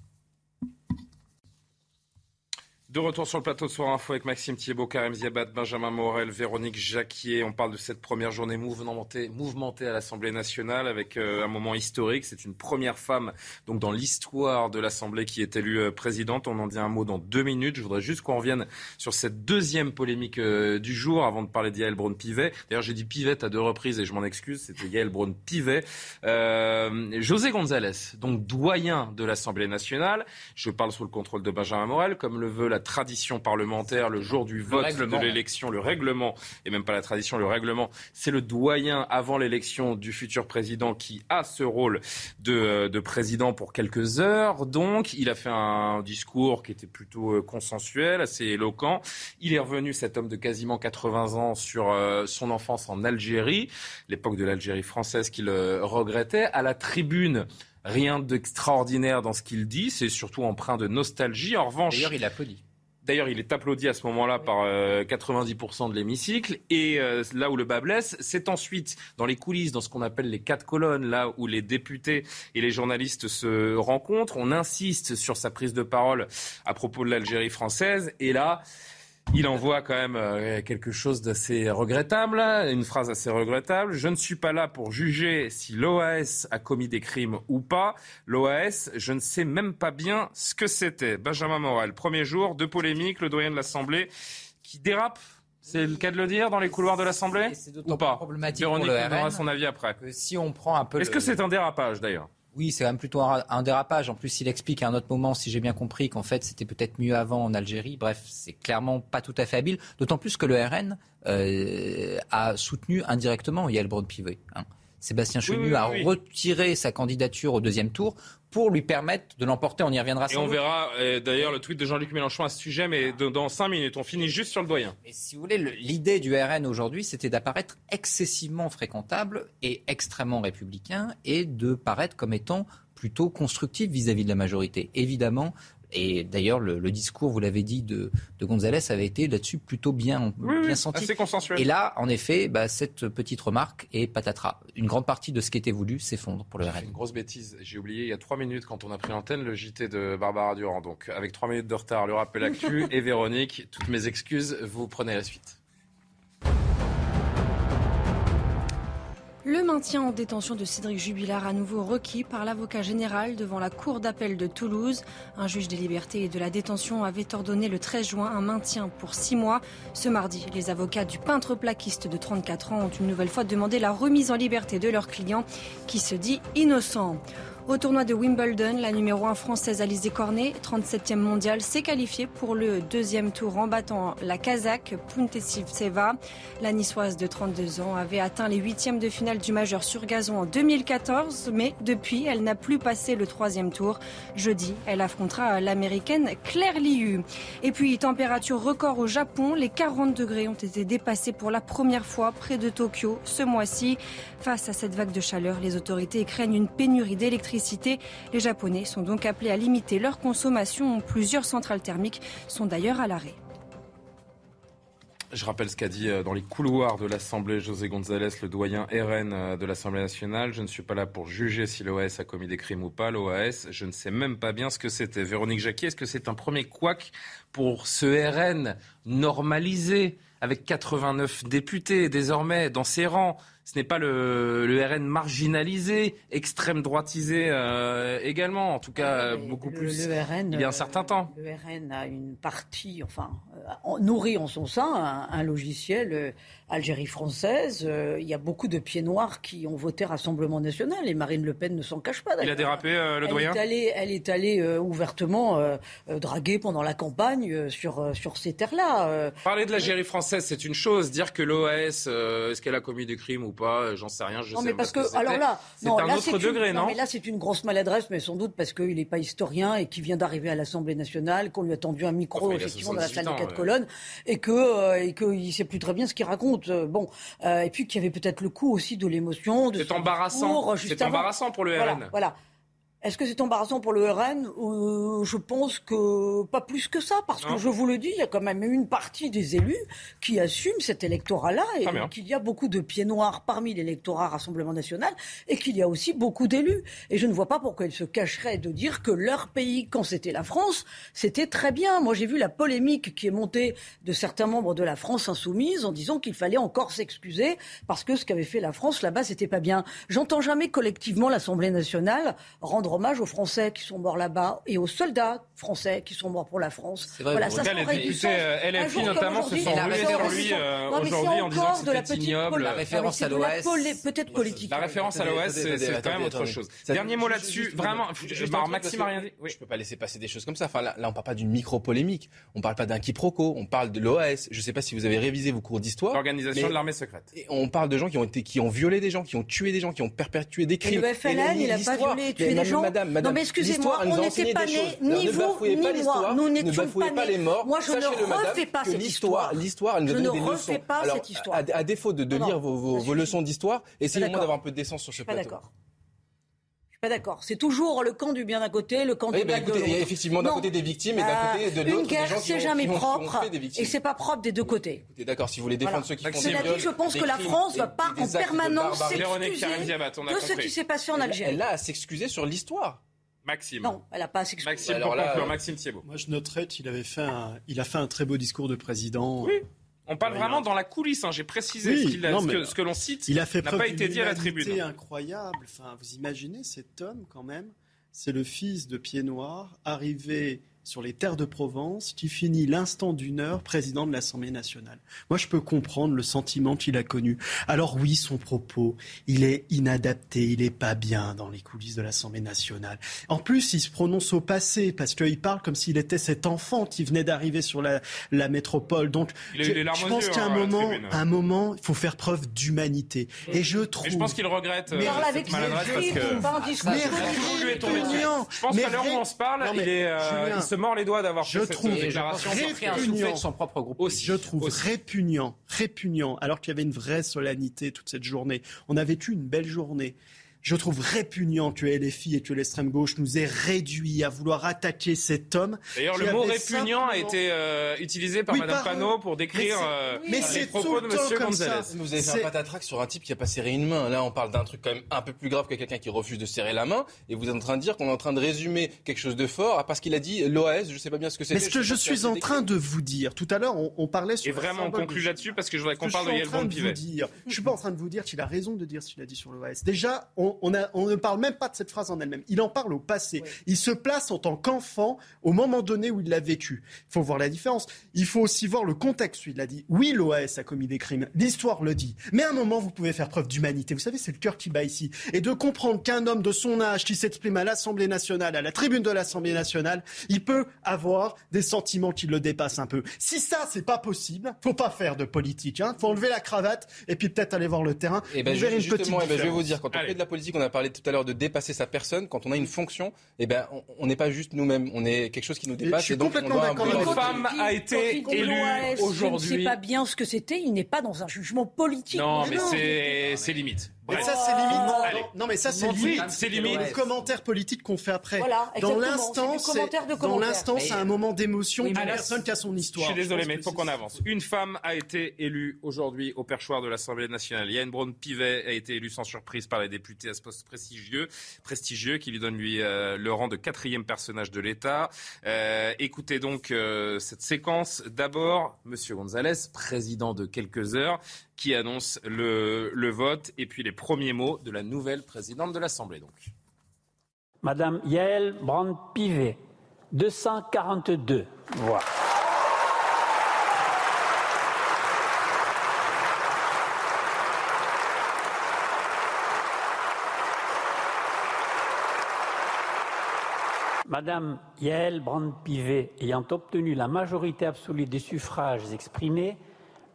De retour sur le plateau de Soir Info avec Maxime Thiebaud, Karim Ziabat, Benjamin Morel, Véronique Jacquier. On parle de cette première journée mouvementée, mouvementée à l'Assemblée nationale avec euh, un moment historique. C'est une première femme donc dans l'histoire de l'Assemblée qui est élue euh, présidente. On en dit un mot dans deux minutes. Je voudrais juste qu'on revienne sur cette deuxième polémique euh, du jour avant de parler d'Yael Braun-Pivet. D'ailleurs, j'ai dit Pivet à deux reprises et je m'en excuse. C'était Yael Braun-Pivet. José González, donc doyen de l'Assemblée nationale. Je parle sous le contrôle de Benjamin Morel, comme le veut la tradition parlementaire, le jour du vote de l'élection, le règlement, et même pas la tradition, le règlement, c'est le doyen avant l'élection du futur président qui a ce rôle de, de président pour quelques heures. Donc, il a fait un discours qui était plutôt euh, consensuel, assez éloquent. Il est revenu, cet homme de quasiment 80 ans, sur euh, son enfance en Algérie, l'époque de l'Algérie française qu'il euh, regrettait. À la tribune, rien d'extraordinaire dans ce qu'il dit, c'est surtout empreint de nostalgie. En revanche, D'ailleurs, il applaudit. D'ailleurs, il est applaudi à ce moment-là par euh, 90% de l'hémicycle. Et euh, là où le bas blesse, c'est ensuite dans les coulisses, dans ce qu'on appelle les quatre colonnes, là où les députés et les journalistes se rencontrent. On insiste sur sa prise de parole à propos de l'Algérie française. Et là, il envoie quand même euh, quelque chose d'assez regrettable, une phrase assez regrettable. Je ne suis pas là pour juger si l'OAS a commis des crimes ou pas. L'OAS, je ne sais même pas bien ce que c'était. Benjamin Morel, premier jour de polémique, le doyen de l'Assemblée qui dérape. C'est le cas de le dire dans les couloirs de l'Assemblée C'est d'autant plus problématique pour le donnera son avis après. que si on prend un peu. Est-ce le- que c'est un dérapage d'ailleurs? Oui, c'est quand même plutôt un, dérapage. En plus, il explique à un autre moment, si j'ai bien compris, qu'en fait, c'était peut-être mieux avant en Algérie. Bref, c'est clairement pas tout à fait habile. D'autant plus que le RN euh, a soutenu indirectement Yael Braun-Pivet. hein. Sébastien Chenu Oui, oui, a oui, retiré sa candidature au deuxième tour pour lui permettre de l'emporter. On y reviendra Et on doute. verra euh, d'ailleurs le tweet de Jean-Luc Mélenchon à ce sujet, mais de- dans 5 minutes. On finit juste sur le doyen. Et si vous voulez, le- l'idée du RN aujourd'hui, c'était d'apparaître excessivement fréquentable et extrêmement républicain et de paraître comme étant plutôt constructif vis-à-vis de la majorité. Évidemment, et d'ailleurs, le, le discours, vous l'avez dit, de, de González avait été là-dessus plutôt bien, Oui, bien oui, senti. assez consensuel. Et là, en effet, bah, cette petite remarque est patatras. Une grande partie de ce qui était voulu s'effondre pour le RN. une grosse bêtise. J'ai oublié il y a trois minutes quand on a pris l'antenne le JT de Barbara Durand. Donc avec trois minutes de retard, le rappel actu et Véronique, toutes mes excuses, vous prenez la suite. Le maintien en détention de Cédric Jubilard à nouveau requis par l'avocat général devant la Cour d'appel de Toulouse. Un juge des libertés et de la détention avait ordonné le 13 juin un maintien pour six mois. Ce mardi, les avocats du peintre plaquiste de 34 ans ont une nouvelle fois demandé la remise en liberté de leur client qui se dit innocent. Au tournoi de Wimbledon, la numéro 1 française Alizé Cornet, 37e mondiale, s'est qualifiée pour le deuxième tour en battant la Kazakh Puntesivseva. La niçoise de 32 ans avait atteint les huitièmes de finale du majeur sur gazon en 2014, mais depuis, elle n'a plus passé le troisième tour. Jeudi, elle affrontera l'américaine Claire Liu. Et puis, température record au Japon, les 40 degrés ont été dépassés pour la première fois près de Tokyo ce mois-ci. Face à cette vague de chaleur, les autorités craignent une pénurie d'électricité Les Japonais sont donc appelés à limiter leur consommation. Plusieurs centrales thermiques sont d'ailleurs à l'arrêt. Je rappelle ce qu'a dit euh, dans les couloirs de l'Assemblée José González, le doyen RN euh, de l'Assemblée nationale. Je ne suis pas là pour juger si l'OAS a commis des crimes ou pas. L'OAS, je ne sais même pas bien ce que c'était. Véronique Jacquier, est-ce que c'est un premier couac pour ce RN normalisé avec 89 députés désormais dans ses rangs ce n'est pas le, le, RN marginalisé, extrême droitisé euh, également, en tout cas beaucoup plus le RN, il y a un certain temps. Le RN a une partie, enfin, euh, nourrit en son sein un, un logiciel euh, Algérie française. Euh, il y a beaucoup de pieds noirs qui ont voté Rassemblement national et Marine Le Pen ne s'en cache pas. Il a dérapé, le elle doyen est allée, Elle est allée ouvertement draguer pendant la campagne sur, sur ces terres-là. Parler de l'Algérie française, c'est une chose. Dire que l'OAS, est-ce qu'elle a commis des crimes ou pas, j'en sais rien. Je non, sais mais parce que, que alors là, c'est un là, autre degré, une, non, mais là, c'est une grosse maladresse, mais sans doute parce qu'il n'est pas historien et qu'il vient d'arriver à l'Assemblée nationale, qu'on lui a tendu un micro enfin, effectivement dans la salle ans, des quatre ouais. colonnes et que euh, et qu'il ne sait plus très bien ce qu'il raconte. Euh, bon, euh, et puis qu'il y avait peut-être le coup aussi de l'émotion. C'est embarrassant. C'est embarrassant pour le voilà, RN. Voilà. Est-ce que c'est embarrassant pour le RN euh, Je pense que pas plus que ça, parce Non. que je vous le dis, il y a quand même une partie des élus qui assument cet électorat-là et qu'il y a beaucoup de pieds noirs parmi l'électorat Rassemblement national et qu'il y a aussi beaucoup d'élus. Et je ne vois pas pourquoi ils se cacheraient de dire que leur pays, quand c'était la France, c'était très bien. Moi, j'ai vu la polémique qui est montée de certains membres de la France insoumise en disant qu'il fallait encore s'excuser parce que ce qu'avait fait la France là-bas, c'était pas bien. J'entends jamais collectivement l'Assemblée nationale rendre hommage aux Français qui sont morts là-bas et aux soldats français qui sont morts pour la France. C'est vrai, voilà, ça les députés, euh, LFI notamment se sont rués sur lui, euh, aujourd'hui en disant encore que de la c'était petite ignoble. poli- La référence à poli- Peut-être politique. La référence à l'OS, c'est quand même autre chose. Dernier mot là-dessus, vraiment. Maxime a rien dit. Oui. Je peux pas laisser passer des choses comme ça. Enfin, là, on parle pas d'une micro-polémique. On parle pas d'un quiproquo. On parle de l'OAS. Je sais pas si vous avez révisé vos cours d'histoire. L'organisation de l'armée secrète. Et on parle de gens qui ont été, qui ont violé des gens, qui ont tué des gens, qui ont perpétué des crimes. le FLN, il a pas violé et tué des gens. Madame, madame, non mais excusez-moi, on n'était pas. Alors, ni ne vous, bafouez ni pas moi. l'histoire, Nous ne bafouez pas les morts. Moi, je ne Sachez-le, madame, refais pas que cette l'histoire, histoire. l'histoire, elle nous ne des leçons. refais pas Alors, cette histoire. À, à défaut de, de Non, lire vos, leçons d'histoire, essayez au moins d'avoir un peu de décence sur ce plateau. d'accord. Je suis pas d'accord. C'est toujours le camp du bien d'un côté, le camp Oui, du mal de l'autre. il y a effectivement d'un côté des victimes et d'un côté de Euh, l'autre Une des guerre, gens qui c'est jamais qui ont- propre des et c'est pas propre des deux côtés. D'accord, si vous voulez défendre Voilà. ceux qui font Cela dit, je pense que la France des- va pas en permanence s'excuser a de ce qui s'est passé en Elle- Algérie. Elle a à s'excuser sur l'histoire. Maxime. Non, elle a pas à s'excuser. Maxime, Alors là, conclure, euh, Maxime Thiebaud. Moi, je noterais qu'il avait fait un, il a fait un très beau discours de président. Oui. On parle Ouais, vraiment dans la coulisse, hein, j'ai précisé Oui, ce, qu'il a- non, ce mais que, ce que l'on cite Il a fait n'a preuve pas été dit à la tribune. incroyable. Enfin, vous imaginez cet homme quand même C'est le fils de Pied Noir, arrivé sur les terres de Provence, qui finit l'instant d'une heure président de l'Assemblée nationale. Moi, je peux comprendre le sentiment qu'il a connu. Alors oui, son propos, il est inadapté, il est pas bien dans les coulisses de l'Assemblée nationale. En plus, il se prononce au passé parce qu'il parle comme s'il était cet enfant qui venait d'arriver sur la, la métropole. Donc, Il a eu je, les larmes je aux pense qu'à hein, un moment, un moment, il faut faire preuve d'humanité. Et je trouve. Mais je pense qu'il regrette euh, Mais- Parle avec cette maladresse parce que. Mais dessus. répugnant. Je pense Mais qu'à l'heure où on se parle, Non, mais il, est, euh, se mord les doigts d'avoir je fait cette trouve- déclaration. Pris un soufflet de son propre groupe. Aussi, Je trouve aussi. répugnant, répugnant, alors qu'il y avait une vraie solennité toute cette journée. On a vécu une belle journée. Je trouve répugnant que LFI et que l'extrême gauche nous aient réduits à vouloir attaquer cet homme. D'ailleurs, le mot répugnant a été euh, utilisé par Oui, Madame par- Panot pour décrire Mais c'est- euh, mais les c'est propos tout de Monsieur. Mais vous avez fait un C'est- patatrac sur un type qui a pas serré une main. Là, on parle d'un truc quand même un peu plus grave que quelqu'un qui refuse de serrer la main. Et vous êtes en train de dire qu'on est en train de résumer quelque chose de fort parce qu'il a dit l'OAS, je sais pas bien ce que c'était. Mais ce que je suis c'est en train de vous dire, tout à l'heure, on, on parlait sur Et vraiment, on conclut de- là-dessus parce que je voudrais qu'on parle je de Yael Pivet. je suis pas en train de vous dire qu'il a raison de dire ce qu'il a dit sur l'OAS. Déjà, on, on, a- on ne parle même pas de cette phrase en elle-même. Il en parle au passé. Il se place en tant qu'enfant au moment donné où il l'a vécu. Il faut voir la différence. Il faut aussi voir le contexte où il a dit. Oui, l'OAS a commis des crimes. L'histoire le dit. Mais à un moment, vous pouvez faire preuve d'humanité. Vous savez, c'est le cœur qui bat ici. Et de comprendre qu'un homme de son âge qui s'exprime à l'Assemblée nationale, à la tribune de l'Assemblée nationale, il peut avoir des sentiments qui le dépassent un peu. Si ça, c'est pas possible, faut pas faire de politique. Hein. Faut enlever la cravate et puis peut-être aller voir le terrain. Et ben, vous verrez une petite justement, eh ben, je vais vous dire, quand on Allez. fait de la politique, on a parlé tout à l'heure de dépasser sa personne. Quand on a une fonction, eh ben, on- n'est pas juste nous-mêmes. On est quelque chose qui nous dépasse. je suis et donc, on complètement d'accord Une femme a été élue l'OAS, Je ne aujourd'hui. sais pas bien ce que c'était. Il n'est pas dans un jugement politique. Non, mais c'est limite. Mais ça, c'est limite. Allez. Non, mais ça, c'est limite. c'est limite. Le commentaire politique qu'on fait après. Voilà, dans l'instant, dans l'instant, c'est un moment d'émotion Oui, d'une personne qui a son Je histoire. suis désolé, mais il faut c'est qu'on avance. Une femme a été élue aujourd'hui au perchoir de l'Assemblée nationale. Yann Braun-Pivet a été élue sans surprise par les députés à ce poste prestigieux, prestigieux qui lui donne lui euh, le rang de quatrième personnage de l'État. Euh, écoutez donc euh, cette séquence. D'abord, Monsieur González, président de quelques heures, qui annonce le, vote et puis les premiers mots de la nouvelle présidente de l'Assemblée. Donc. Madame Yael Brand-Pivet, 242 voix. Madame Yael Brand-Pivet ayant obtenu la majorité absolue des suffrages exprimés,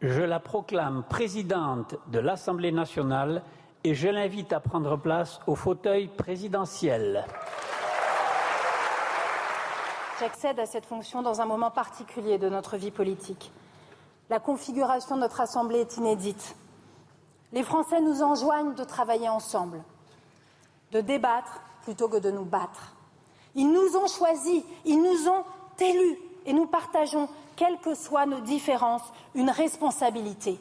je la proclame présidente de l'Assemblée nationale et je l'invite à prendre place au fauteuil présidentiel. J'accède à cette fonction dans un moment particulier de notre vie politique. La configuration de notre Assemblée est inédite. Les Français nous enjoignent de travailler ensemble, de débattre plutôt que de nous battre. Ils nous ont choisis, ils nous ont élus et nous partageons, quelles que soient nos différences, une responsabilité,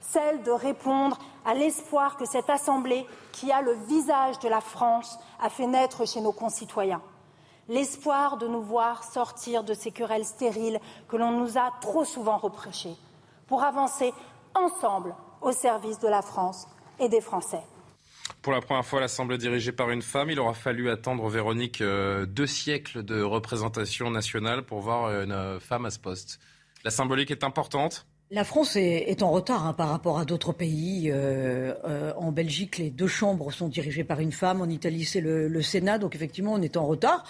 celle de répondre à l'espoir que cette Assemblée, qui a le visage de la France, a fait naître chez nos concitoyens. L'espoir de nous voir sortir de ces querelles stériles que l'on nous a trop souvent reprochées, pour avancer ensemble au service de la France et des Français. Pour la première fois, l'Assemblée dirigée par une femme, il aura fallu attendre, Véronique, euh, deux siècles de représentation nationale pour voir une euh, femme à ce poste. La symbolique est importante La France est, en retard hein, par rapport à d'autres pays. Euh, euh, en Belgique, les deux chambres sont dirigées par une femme. En Italie, c'est le, Sénat. Donc effectivement, on est en retard.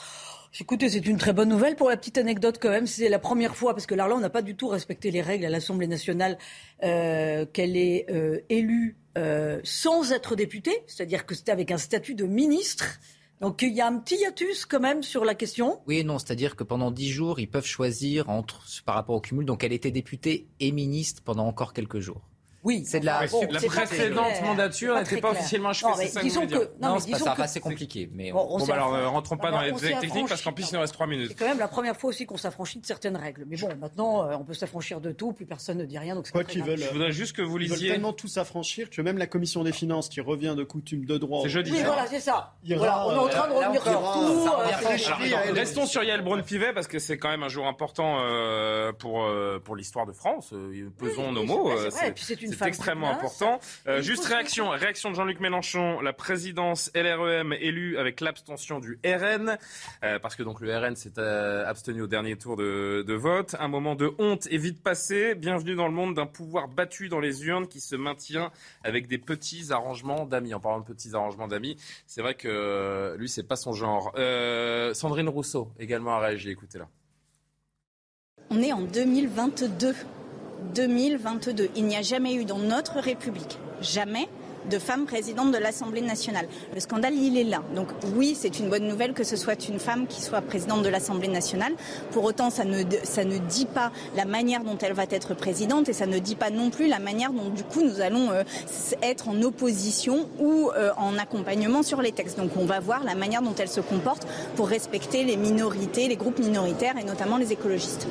Écoutez, c'est une très bonne nouvelle. Pour la petite anecdote quand même, c'est la première fois, parce que l'Arlande n'a pas du tout respecté les règles à l'Assemblée nationale, euh, qu'elle est euh, élue euh, sans être députée, c'est-à-dire que c'était avec un statut de ministre. Donc il y a un petit hiatus quand même sur la question. Oui et non, c'est-à-dire que pendant dix jours, ils peuvent choisir entre, par rapport au cumul. Donc elle était députée et ministre pendant encore quelques jours. Oui, c'est de la, bon, la précédente mandature n'était pas officiellement achevée. Non, c'est mais ça que vous non, mais c'est pas, que- c'est compliqué. Mais Bon, on Bon, s'est bah alors, euh, rentrons pas dans les détails techniques parce qu'en plus, il nous reste trois minutes. C'est quand même la première fois aussi qu'on s'affranchit de certaines règles. Mais bon, maintenant, euh, on peut s'affranchir de tout, plus personne ne dit rien. Donc Quoi qu'ils veulent. Je voudrais juste que vous Ils veulent lisiez. tellement tous s'affranchir que même la commission des finances, qui revient de coutume de droit. C'est jeudi Oui, voilà, c'est ça. Voilà, on est en train de euh, revenir sur tout. euh, est- restons sur Yael Braun-Pivet parce que c'est quand même un jour important pour, pour l'histoire de France. Pesons nos mots. Et puis c'est une femme extrêmement important. Euh, juste réaction, réaction de Jean-Luc Mélenchon. La présidence LREM élue avec l'abstention du RN, euh, parce que donc le RN s'est euh, abstenu au dernier tour de, de vote. Un moment de honte est vite passé. Bienvenue dans le monde d'un pouvoir battu dans les urnes qui se maintient avec des petits arrangements d'amis. En parlant de petits arrangements d'amis, c'est vrai que lui, c'est pas son genre. Euh, Sandrine Rousseau également a réagi. Écoutez-la. On est en 2022. 2022. Il n'y a jamais eu dans notre République, jamais, de femme présidente de l'Assemblée nationale. Le scandale, il est là. Donc oui, c'est une bonne nouvelle que ce soit une femme qui soit présidente de l'Assemblée nationale. Pour autant, ça ne, ça ne dit pas la manière dont elle va être présidente et ça ne dit pas non plus la manière dont du coup nous allons euh, être en opposition ou euh, en accompagnement sur les textes. Donc on va voir la manière dont elle se comporte pour respecter les minorités, les groupes minoritaires et notamment les écologistes.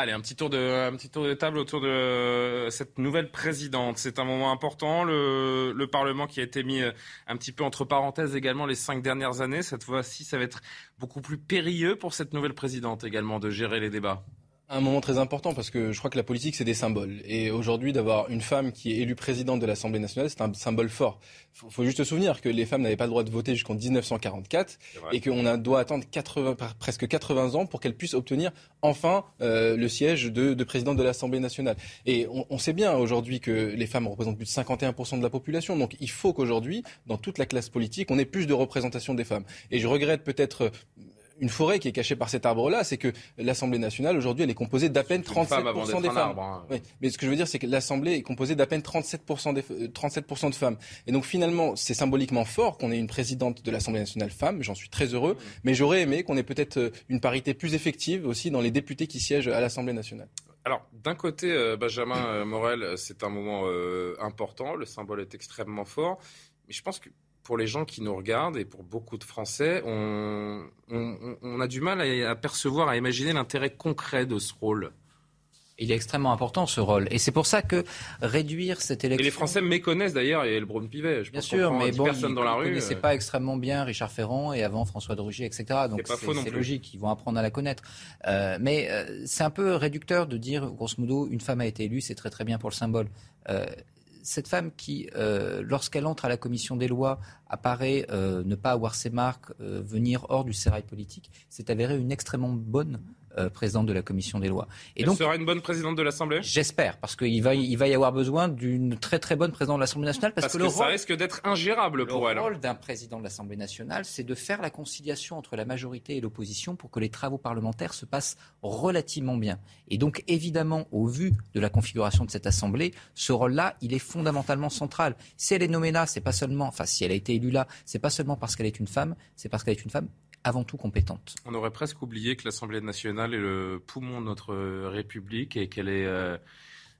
Allez, un petit tour de, un petit tour de table autour de cette nouvelle présidente. C'est un moment important. Le, le Parlement qui a été mis euh, un petit peu entre parenthèses également les cinq dernières années. Cette fois-ci, ça va être beaucoup plus périlleux pour cette nouvelle présidente également de gérer les débats. Un moment très important parce que je crois que la politique c'est des symboles et aujourd'hui d'avoir une femme qui est élue présidente de l'Assemblée nationale c'est un symbole fort. Il faut, juste se souvenir que les femmes n'avaient pas le droit de voter jusqu'en 1944 et qu'on doit attendre 80, par- presque 80 ans pour qu'elle puisse obtenir enfin euh, le siège de, de présidente de l'Assemblée nationale. Et on, on sait bien aujourd'hui que les femmes représentent plus de 51% de la population donc il faut qu'aujourd'hui dans toute la classe politique on ait plus de représentation des femmes. Et je regrette peut-être une forêt qui est cachée par cet arbre-là, c'est que l'Assemblée nationale, aujourd'hui, elle est composée d'à peine une femme avant 37% d'être des femmes. arbre, hein. Oui, mais ce que je veux dire, c'est que l'Assemblée est composée d'à peine 37%, des, euh, 37% de femmes. Et donc finalement, c'est symboliquement fort qu'on ait une présidente de l'Assemblée nationale femme, j'en suis très heureux, mais j'aurais aimé qu'on ait peut-être euh, une parité plus effective aussi dans les députés qui siègent à l'Assemblée nationale. Alors, d'un côté, euh, Benjamin Morel, c'est un moment euh, important, le symbole est extrêmement fort. Mais je pense que pour les gens qui nous regardent et pour beaucoup de Français, on, on, a du mal à, à percevoir, à imaginer l'intérêt concret de ce rôle. Il est extrêmement important ce rôle. Et c'est pour ça que réduire cette élection. Et les Français méconnaissent d'ailleurs et le Braun-Pivet. Bien sûr, mais bon, personnes dans la rue. Ils ne connaissaient euh. pas extrêmement bien Richard Ferrand et avant François de Rugy, etc. Donc c'est logique, ils vont apprendre à la connaître. Euh, mais euh, c'est un peu réducteur de dire, grosso modo, une femme a été élue, c'est très très bien pour le symbole. Euh, cette femme qui, euh, lorsqu'elle entre à la commission des lois, apparaît euh, ne pas avoir ses marques, euh, venir hors du sérail politique, s'est avérée une extrêmement bonne euh, présidente de la commission des lois. Et Elle donc, sera une bonne présidente de l'Assemblée? J'espère, parce qu'il va, il va y avoir besoin d'une très très bonne présidente de l'Assemblée nationale. Parce, que, ça risque d'être ingérable pour elle. Le rôle d'un président de l'Assemblée nationale, c'est de faire la conciliation entre la majorité et l'opposition pour que les travaux parlementaires se passent relativement bien. Et donc, évidemment, au vu de la configuration de cette Assemblée, ce rôle-là, il est fondamentalement central. Si elle est nommée là, c'est pas seulement, enfin, si elle a été élue là, c'est pas seulement parce qu'elle est une femme, c'est parce qu'elle est une femme avant tout compétente. On aurait presque oublié que l'Assemblée nationale est le poumon de notre République et qu'elle est euh,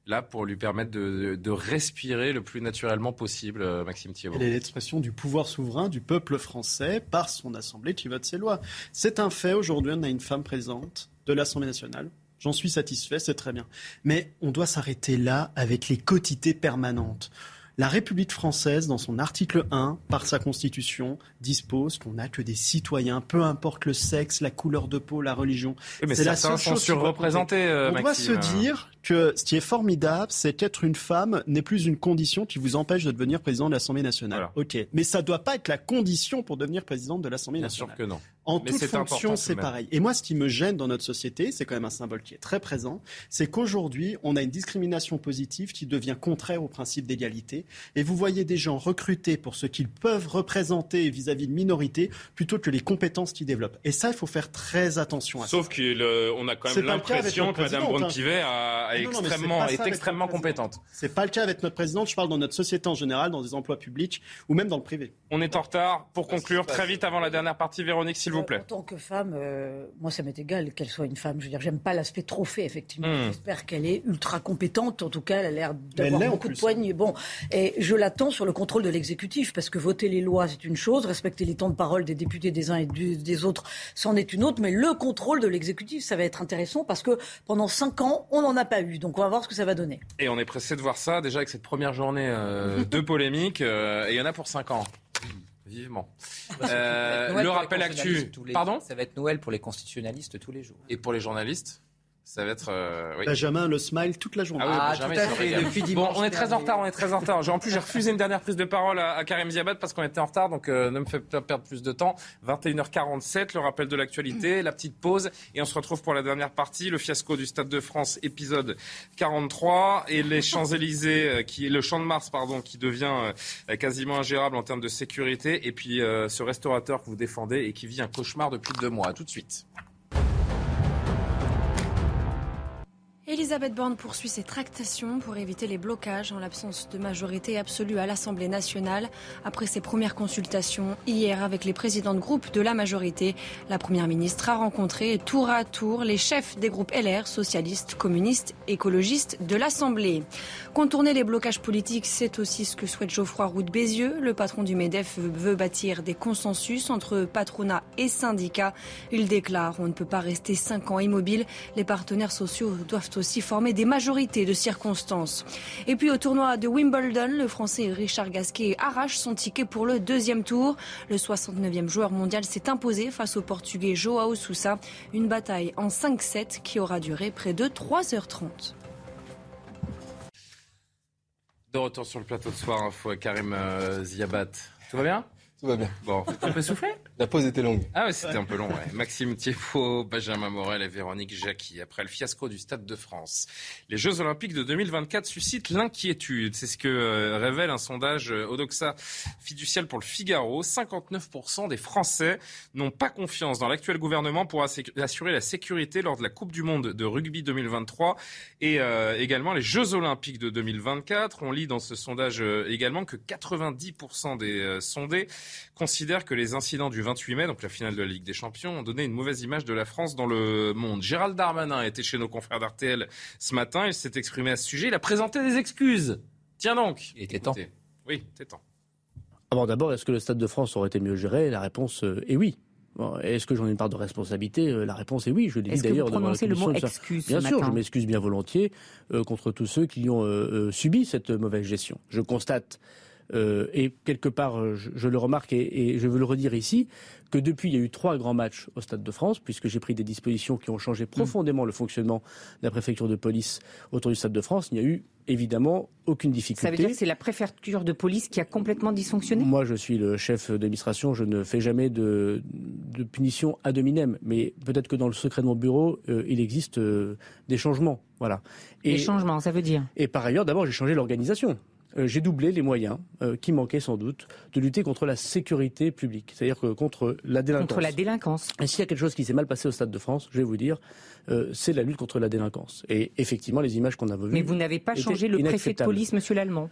là pour lui permettre de, respirer le plus naturellement possible, euh, Maxime Thiebaud. Elle est l'expression du pouvoir souverain du peuple français par son Assemblée qui vote ses lois. C'est un fait, aujourd'hui on a une femme présente de l'Assemblée nationale. J'en suis satisfait, c'est très bien. Mais on doit s'arrêter là avec les quotités permanentes. La République française, dans son article 1, par sa constitution, dispose qu'on n'a que des citoyens, peu importe le sexe, la couleur de peau, la religion. mais c'est la seule chose surreprésentés. Euh, On doit se dire que ce qui est formidable, c'est qu'être une femme n'est plus une condition qui vous empêche de devenir président de l'Assemblée nationale. Ok, mais ça ne doit pas être la condition pour devenir président de l'Assemblée nationale. Bien sûr que non. En toute fonction, c'est pareil. Et moi, ce qui me gêne dans notre société, c'est quand même un symbole qui est très présent, c'est qu'aujourd'hui, on a une discrimination positive qui devient contraire au principe d'égalité. Et vous voyez des gens recrutés pour ce qu'ils peuvent représenter vis-à-vis de minorités plutôt que les compétences qu'ils développent. Et ça, il faut faire très attention à ça. Sauf qu'on a quand même l'impression que Mme hein. Brown-Pivet est extrêmement compétente. C'est pas le cas avec notre présidente. Je parle dans notre société en général, dans des emplois publics ou même dans le privé. On est en retard. Pour conclure, très vite avant la dernière partie, Véronique, s'il vous en tant que femme, euh, moi, ça m'est égal qu'elle soit une femme. Je veux dire, j'aime pas l'aspect trophée, effectivement. Hmm. J'espère qu'elle est ultra compétente. En tout cas, elle a l'air d'avoir beaucoup de poignées. Bon, et je l'attends sur le contrôle de l'exécutif, parce que voter les lois, c'est une chose, respecter les temps de parole des députés des uns et des autres, c'en est une autre. Mais le contrôle de l'exécutif, ça va être intéressant, parce que pendant cinq ans, on n'en a pas eu. Donc, on va voir ce que ça va donner. Et on est pressé de voir ça déjà avec cette première journée euh, de polémique. Euh, et il y en a pour cinq ans. Vivement. Euh, le rappel actu. Pardon Ça va être Noël pour les constitutionnalistes tous les jours. Et pour les journalistes ça va être. Euh, oui. Benjamin, le smile toute la journée. Ah, oui, ah, tout à fait. Depuis bon, on est très en retard, on est très en retard. En plus, j'ai refusé une dernière prise de parole à, Karim Ziabat parce qu'on était en retard, donc euh, ne me faites pas perdre plus de temps. 21h47, le rappel de l'actualité, la petite pause, et on se retrouve pour la dernière partie, le fiasco du Stade de France, épisode 43, et les Champs-Élysées, euh, qui le Champ de Mars, pardon, qui devient euh, quasiment ingérable en termes de sécurité, et puis ce restaurateur que vous défendez et qui vit un cauchemar depuis deux mois. À tout de suite. Elisabeth Borne poursuit ses tractations pour éviter les blocages en l'absence de majorité absolue à l'Assemblée nationale. Après ses premières consultations hier avec les présidents de groupe de la majorité, la Première ministre a rencontré tour à tour les chefs des groupes LR, socialistes, communistes, écologistes de l'Assemblée. Contourner les blocages politiques, c'est aussi ce que souhaite Geoffroy Roux de Bézieux. Le patron du MEDEF veut bâtir des consensus entre patronat et syndicats. Il déclare on ne peut pas rester cinq ans immobile. Les partenaires sociaux doivent aussi former des majorités de circonstances. Et puis au tournoi de Wimbledon, le Français Richard Gasquet arrache son ticket pour le deuxième tour. Le 69e joueur mondial s'est imposé face au Portugais Joao Sousa. Une bataille en 5-7 qui aura duré près de 3h30. De retour sur le plateau de soir, info Karim euh, Ziabat. Tout va bien? Tout va bien. Bon, tu peux souffler la pause était longue. Ah ouais, c'était un peu long. Ouais. Maxime Thiefaud, Benjamin Morel et Véronique Jacqui. Après le fiasco du Stade de France, les Jeux Olympiques de 2024 suscitent l'inquiétude. C'est ce que euh, révèle un sondage euh, Odoxa fiducial pour le Figaro. 59% des Français n'ont pas confiance dans l'actuel gouvernement pour assurer la sécurité lors de la Coupe du Monde de rugby 2023 et euh, également les Jeux Olympiques de 2024. On lit dans ce sondage également que 90% des sondés considèrent que les incidents du 28 mai, donc la finale de la Ligue des Champions, ont donné une mauvaise image de la France dans le monde. Gérald Darmanin était chez nos confrères d'RTL ce matin. Il s'est exprimé à ce sujet. Il a présenté des excuses. Tiens donc. Il était temps. Oui, c'est temps. Alors d'abord, est-ce que le Stade de France aurait été mieux géré? La réponse euh, est oui. Est-ce que j'en ai une part de responsabilité? La réponse est oui. Je l'ai dit d'ailleurs devant la le mot excuse Bien ce sûr, matin? je m'excuse bien volontiers euh, contre tous ceux qui ont euh, euh, subi cette mauvaise gestion. Je constate euh, et quelque part, euh, je, je le remarque et, et je veux le redire ici, que depuis, il y a eu trois grands matchs au Stade de France, puisque j'ai pris des dispositions qui ont changé profondément le fonctionnement de la préfecture de police autour du Stade de France. Il n'y a eu évidemment aucune difficulté. Ça veut dire que c'est la préfecture de police qui a complètement dysfonctionné? Moi, je suis le chef d'administration, je ne fais jamais de, de punition ad hominem, mais peut-être que dans le secret de mon bureau, euh, il existe euh, des changements. Voilà. Des changements, ça veut dire? Et par ailleurs, d'abord, j'ai changé l'organisation. Euh, j'ai doublé les moyens euh, qui manquaient sans doute de lutter contre la sécurité publique, c'est-à-dire que contre la délinquance. Contre la délinquance. Et s'il y a quelque chose qui s'est mal passé au Stade de France, je vais vous dire, euh, c'est la lutte contre la délinquance. Et effectivement, les images qu'on a vues. Mais vous n'avez pas changé le préfet de police, monsieur Lallemand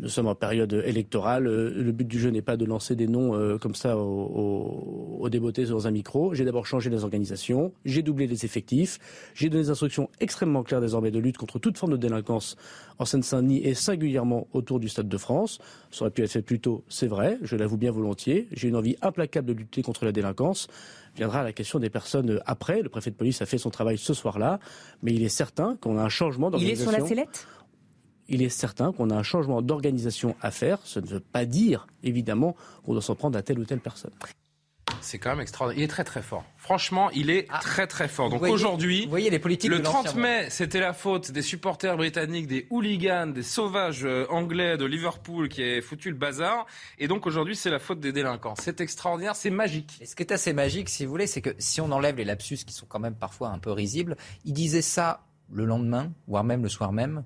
Nous sommes en période électorale. Euh, Le but du jeu n'est pas de lancer des noms euh, comme ça au, au, au débeauté dans un micro. J'ai d'abord changé les organisations, j'ai doublé les effectifs, j'ai donné des instructions extrêmement claires désormais de lutte contre toute forme de délinquance en Seine-Saint-Denis et singulièrement autour du Stade de France. Ça aurait pu être fait plus tôt, c'est vrai, je l'avoue bien volontiers. J'ai une envie implacable de lutter contre la délinquance. Viendra la question des personnes après. Le préfet de police a fait son travail ce soir-là, mais il est certain qu'on a un changement Il est d'organisation. sur la sellette? Il est certain qu'on a un changement d'organisation à faire. Ce ne veut pas dire, évidemment, qu'on doit s'en prendre à telle ou telle personne. C'est quand même extraordinaire. Il est très très fort. Franchement, il est très très fort. Donc aujourd'hui, vous voyez les politiques le de 30 l'ancien mai, c'était la faute des supporters britanniques, des hooligans, des sauvages euh, anglais de Liverpool qui avaient foutu le bazar. Et donc aujourd'hui, c'est la faute des délinquants. C'est extraordinaire, c'est magique. Et ce qui est assez magique, si vous voulez, c'est que si on enlève les lapsus qui sont quand même parfois un peu risibles, il disait ça le lendemain, voire même le soir même.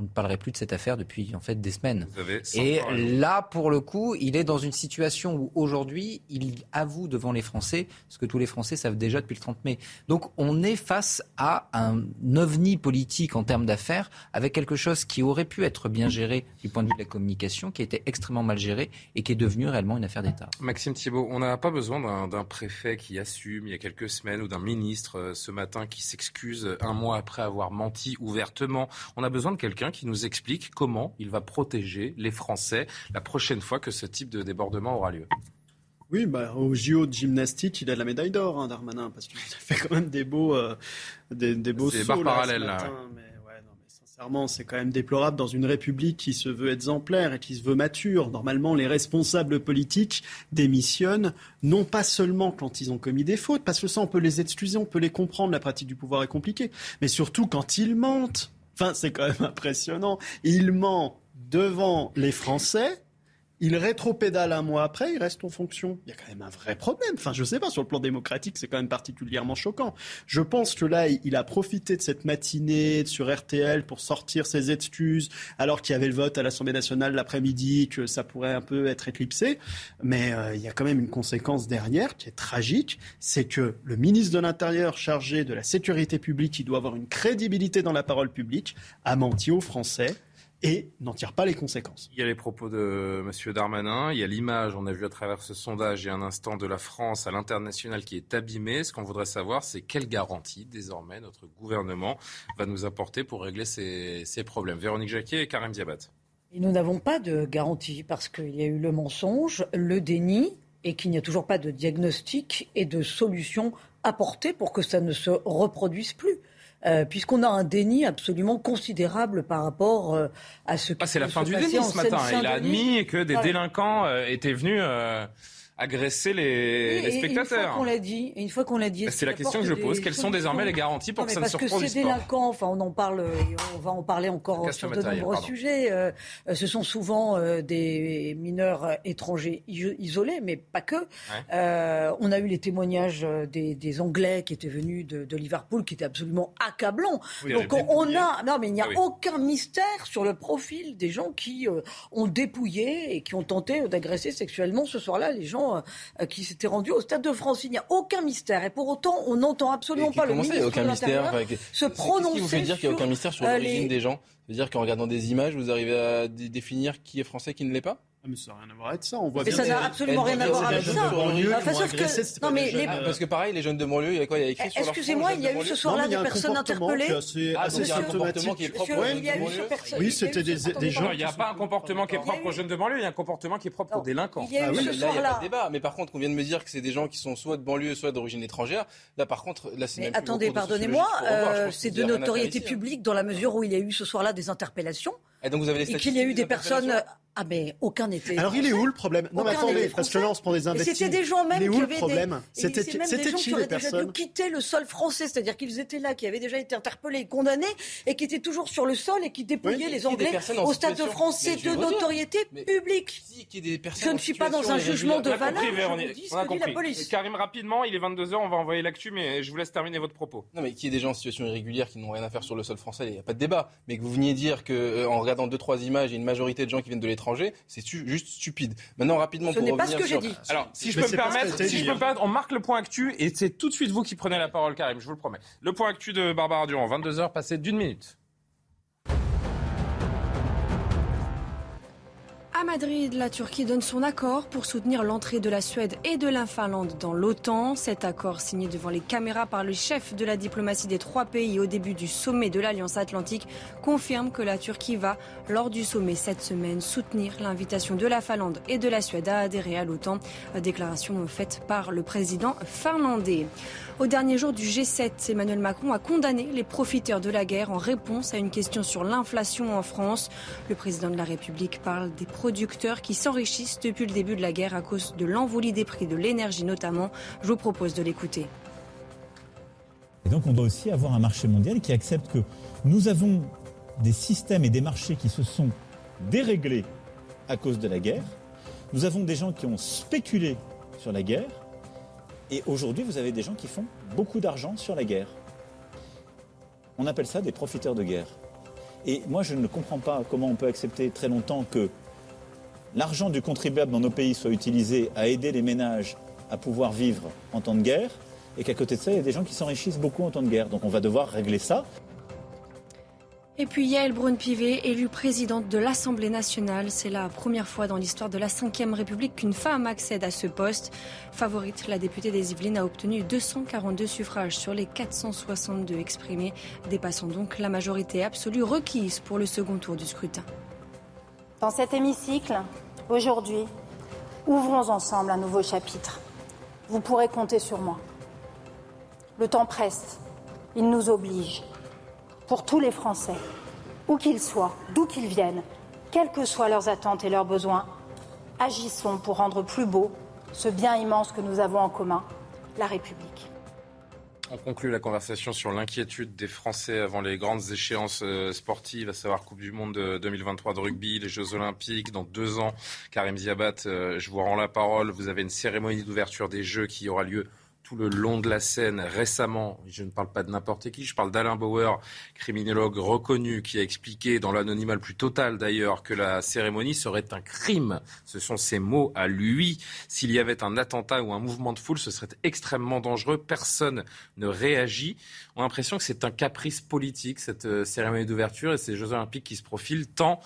On ne parlerait plus de cette affaire depuis en fait des semaines. Et là, pour le coup, il est dans une situation où aujourd'hui, il avoue devant les Français ce que tous les Français savent déjà depuis le 30 mai. Donc, on est face à un ovni politique en termes d'affaires, avec quelque chose qui aurait pu être bien géré du point de vue de la communication, qui était extrêmement mal géré et qui est devenu réellement une affaire d'État. Maxime Thibault, on n'a pas besoin d'un- d'un préfet qui assume il y a quelques semaines ou d'un ministre euh, ce matin qui s'excuse un mois après avoir menti ouvertement. On a besoin de quelqu'un qui nous explique comment il va protéger les Français la prochaine fois que ce type de débordement aura lieu. Oui, bah, au JO de gymnastique, il a la médaille d'or, hein, Darmanin, parce qu'il a fait quand même des beaux, euh, des, des beaux C'est sauts. là, parallèle, ce là, matin. Mais, ouais, non, mais sincèrement, c'est quand même déplorable dans une république qui se veut exemplaire et qui se veut mature. Normalement, les responsables politiques démissionnent, non pas seulement quand ils ont commis des fautes, parce que ça, on peut les excuser, on peut les comprendre, la pratique du pouvoir est compliquée, mais surtout quand ils mentent. Enfin, c'est quand même impressionnant. Il ment devant les Français. Il rétropédale un mois après, il reste en fonction. Il y a quand même un vrai problème. Enfin, je sais pas, sur le plan démocratique, c'est quand même particulièrement choquant. Je pense que là, il a profité de cette matinée sur RTL pour sortir ses excuses, alors qu'il y avait le vote à l'Assemblée nationale l'après-midi, que ça pourrait un peu être éclipsé. Mais euh, il y a quand même une conséquence derrière qui est tragique, c'est que le ministre de l'Intérieur chargé de la sécurité publique, qui doit avoir une crédibilité dans la parole publique, a menti aux Français et n'en tire pas les conséquences. Il y a les propos de M. Darmanin, il y a l'image, on a vu à travers ce sondage il y a un instant, de la France à l'international qui est abîmée. Ce qu'on voudrait savoir, c'est quelle garantie désormais notre gouvernement va nous apporter pour régler ces, ces problèmes. Véronique Jacquet et Karim Diabat. Et nous n'avons pas de garantie parce qu'il y a eu le mensonge, le déni et qu'il n'y a toujours pas de diagnostic et de solution apportée pour que ça ne se reproduise plus. Euh, puisqu'on a un déni absolument considérable par rapport euh, à ce qui Ah, c'est la fin du déni ce matin. Il a admis que des Voilà. délinquants euh, étaient venus euh, agresser les, Et- les et Une fois spectateurs. qu'on l'a dit, et une fois qu'on l'a dit, Bah, c'est la question que je pose. Quelles sont désormais les garanties pour Non, que ça ne se parce que reproduise ces pas délinquants, enfin on en parle, on va en parler encore sur de nombreux pardon. sujets. euh, ce sont souvent euh, des mineurs euh, étrangers isolés, mais pas que. Euh, on a eu les témoignages des, des Anglais qui étaient venus de, de Liverpool, qui étaient absolument accablants. Oui, Donc on, a, non mais il n'y a Ah oui. aucun mystère sur le profil des gens qui ont dépouillé et qui ont tenté d'agresser sexuellement ce soir-là les gens euh, euh, qui s'étaient rendus au Stade de France. Il n'y a aucun mystère. Et pour autant on n'entend absolument pas le ministre aucun de mystère se prononcer qui vous fait dire qu'il n'y a aucun mystère sur euh, l'origine les- des gens? C'est-à-dire qu'en regardant des images, vous arrivez à dé- définir qui est français, qui ne l'est pas? Ah, mais ça n'a rien à voir avec ça. On voit Mais bien ça n'a absolument rien à voir avec ça. Enfin, sauf que- non, mais les- Ah, euh, parce que pareil, les jeunes de banlieue, il y a quoi Il y a écrit Excusez-moi, il y a eu ce soir-là des personnes interpellées. assez- Ah, assez donc il y a un symptomatique. comportement qui est propre aux jeunes de banlieue. Oui, c'était des, gens. Il n'y a pas un comportement qui est propre aux jeunes de banlieue, il y a un comportement qui est propre aux délinquants. Il y a eu Ah ce là, il n'y a pas soir-là. de débat. Mais par contre, on vient de me dire que c'est des gens qui sont soit de banlieue, soit d'origine étrangère. Là, par contre, là, c'est Mais même plus attendez, pardonnez-moi, euh, c'est de notoriété hein. publique dans la mesure où il y a eu ce soir-là des interpellations Et donc, vous avez les et qu'il y a statistiques eu des personnes. Ah, mais aucun n'était. Alors il est où le problème? Non mais attendez, parce que là on se prend des invectives. c'était des gens même Il est qui le avaient problème des... C'était qui qui les auraient déjà dû quitter le sol français, c'est-à-dire qu'ils étaient là, qui avaient déjà été interpellés et condamnés, et qui étaient toujours sur le sol et qui dépouillaient Oui, les qui est Anglais au stade français de notoriété publique. ait des personnes Je ne suis pas dans un jugement de On a valeur, compris, je Véronique. vous dis ce On a que dit la compris. police. Karim, rapidement, il est 22h, on va envoyer l'actu, mais je vous laisse terminer votre propos. Non, mais qu'il y ait des gens en situation irrégulière qui n'ont rien à faire sur le sol français, il n'y a pas de débat. Mais que vous veniez dire que euh, en regardant deux trois images, il y a une majorité de gens qui viennent de l'étranger, c'est juste stupide. Maintenant, rapidement, Ce pour n'est pas revenir ce que j'ai dit. Alors, si je Mais peux me permettre, si je peux me permettre, on marque le point actu et c'est tout de suite vous qui prenez la parole, Karim, je vous le promets. Le point actu de Barbara Durand, 22h, passé d'une minute. À Madrid, la Turquie donne son accord pour soutenir l'entrée de la Suède et de la Finlande dans l'OTAN. Cet accord signé devant les caméras par le chef de la diplomatie des trois pays au début du sommet de l'Alliance Atlantique confirme que la Turquie va, lors du sommet cette semaine, soutenir l'invitation de la Finlande et de la Suède à adhérer à l'OTAN. Déclaration faite par le président finlandais. Au dernier jour du G7, Emmanuel Macron a condamné les profiteurs de la guerre en réponse à une question sur l'inflation en France. Le président de la République parle des producteurs qui s'enrichissent depuis le début de la guerre à cause de l'envolée des prix de l'énergie notamment. Je vous propose de l'écouter. Et donc on doit aussi avoir un marché mondial qui accepte que nous avons des systèmes et des marchés qui se sont déréglés à cause de la guerre. Nous avons des gens qui ont spéculé sur la guerre. Et aujourd'hui, vous avez des gens qui font beaucoup d'argent sur la guerre. On appelle ça des profiteurs de guerre. Et moi, je ne comprends pas comment on peut accepter très longtemps que l'argent du contribuable dans nos pays soit utilisé à aider les ménages à pouvoir vivre en temps de guerre, et qu'à côté de ça, il y a des gens qui s'enrichissent beaucoup en temps de guerre. Donc on va devoir régler ça. Et puis Yael Braun-Pivet, élue présidente de l'Assemblée nationale. C'est la première fois dans l'histoire de la Ve République qu'une femme accède à ce poste. Favorite, la députée des Yvelines a obtenu 242 suffrages sur les 462 exprimés, dépassant donc la majorité absolue requise pour le second tour du scrutin. Dans cet hémicycle, aujourd'hui, ouvrons ensemble un nouveau chapitre. Vous pourrez compter sur moi. Le temps presse, il nous oblige. Pour tous les Français, où qu'ils soient, d'où qu'ils viennent, quelles que soient leurs attentes et leurs besoins, agissons pour rendre plus beau ce bien immense que nous avons en commun, la République. On conclut la conversation sur l'inquiétude des Français avant les grandes échéances euh, sportives, à savoir Coupe du Monde de 2023 de rugby, les Jeux Olympiques dans deux ans. Karim Ziabat, euh, je vous rends la parole. Vous avez une cérémonie d'ouverture des Jeux qui aura lieu tout le long de la scène récemment. Je ne parle pas de n'importe qui, je parle d'Alain Bauer, criminologue reconnu, qui a expliqué dans l'anonymat le plus total d'ailleurs que la cérémonie serait un crime. Ce sont ses mots à lui. S'il y avait un attentat ou un mouvement de foule, ce serait extrêmement dangereux. Personne ne réagit. On a l'impression que c'est un caprice politique, cette euh, cérémonie d'ouverture et ces Jeux Olympiques qui se profilent tant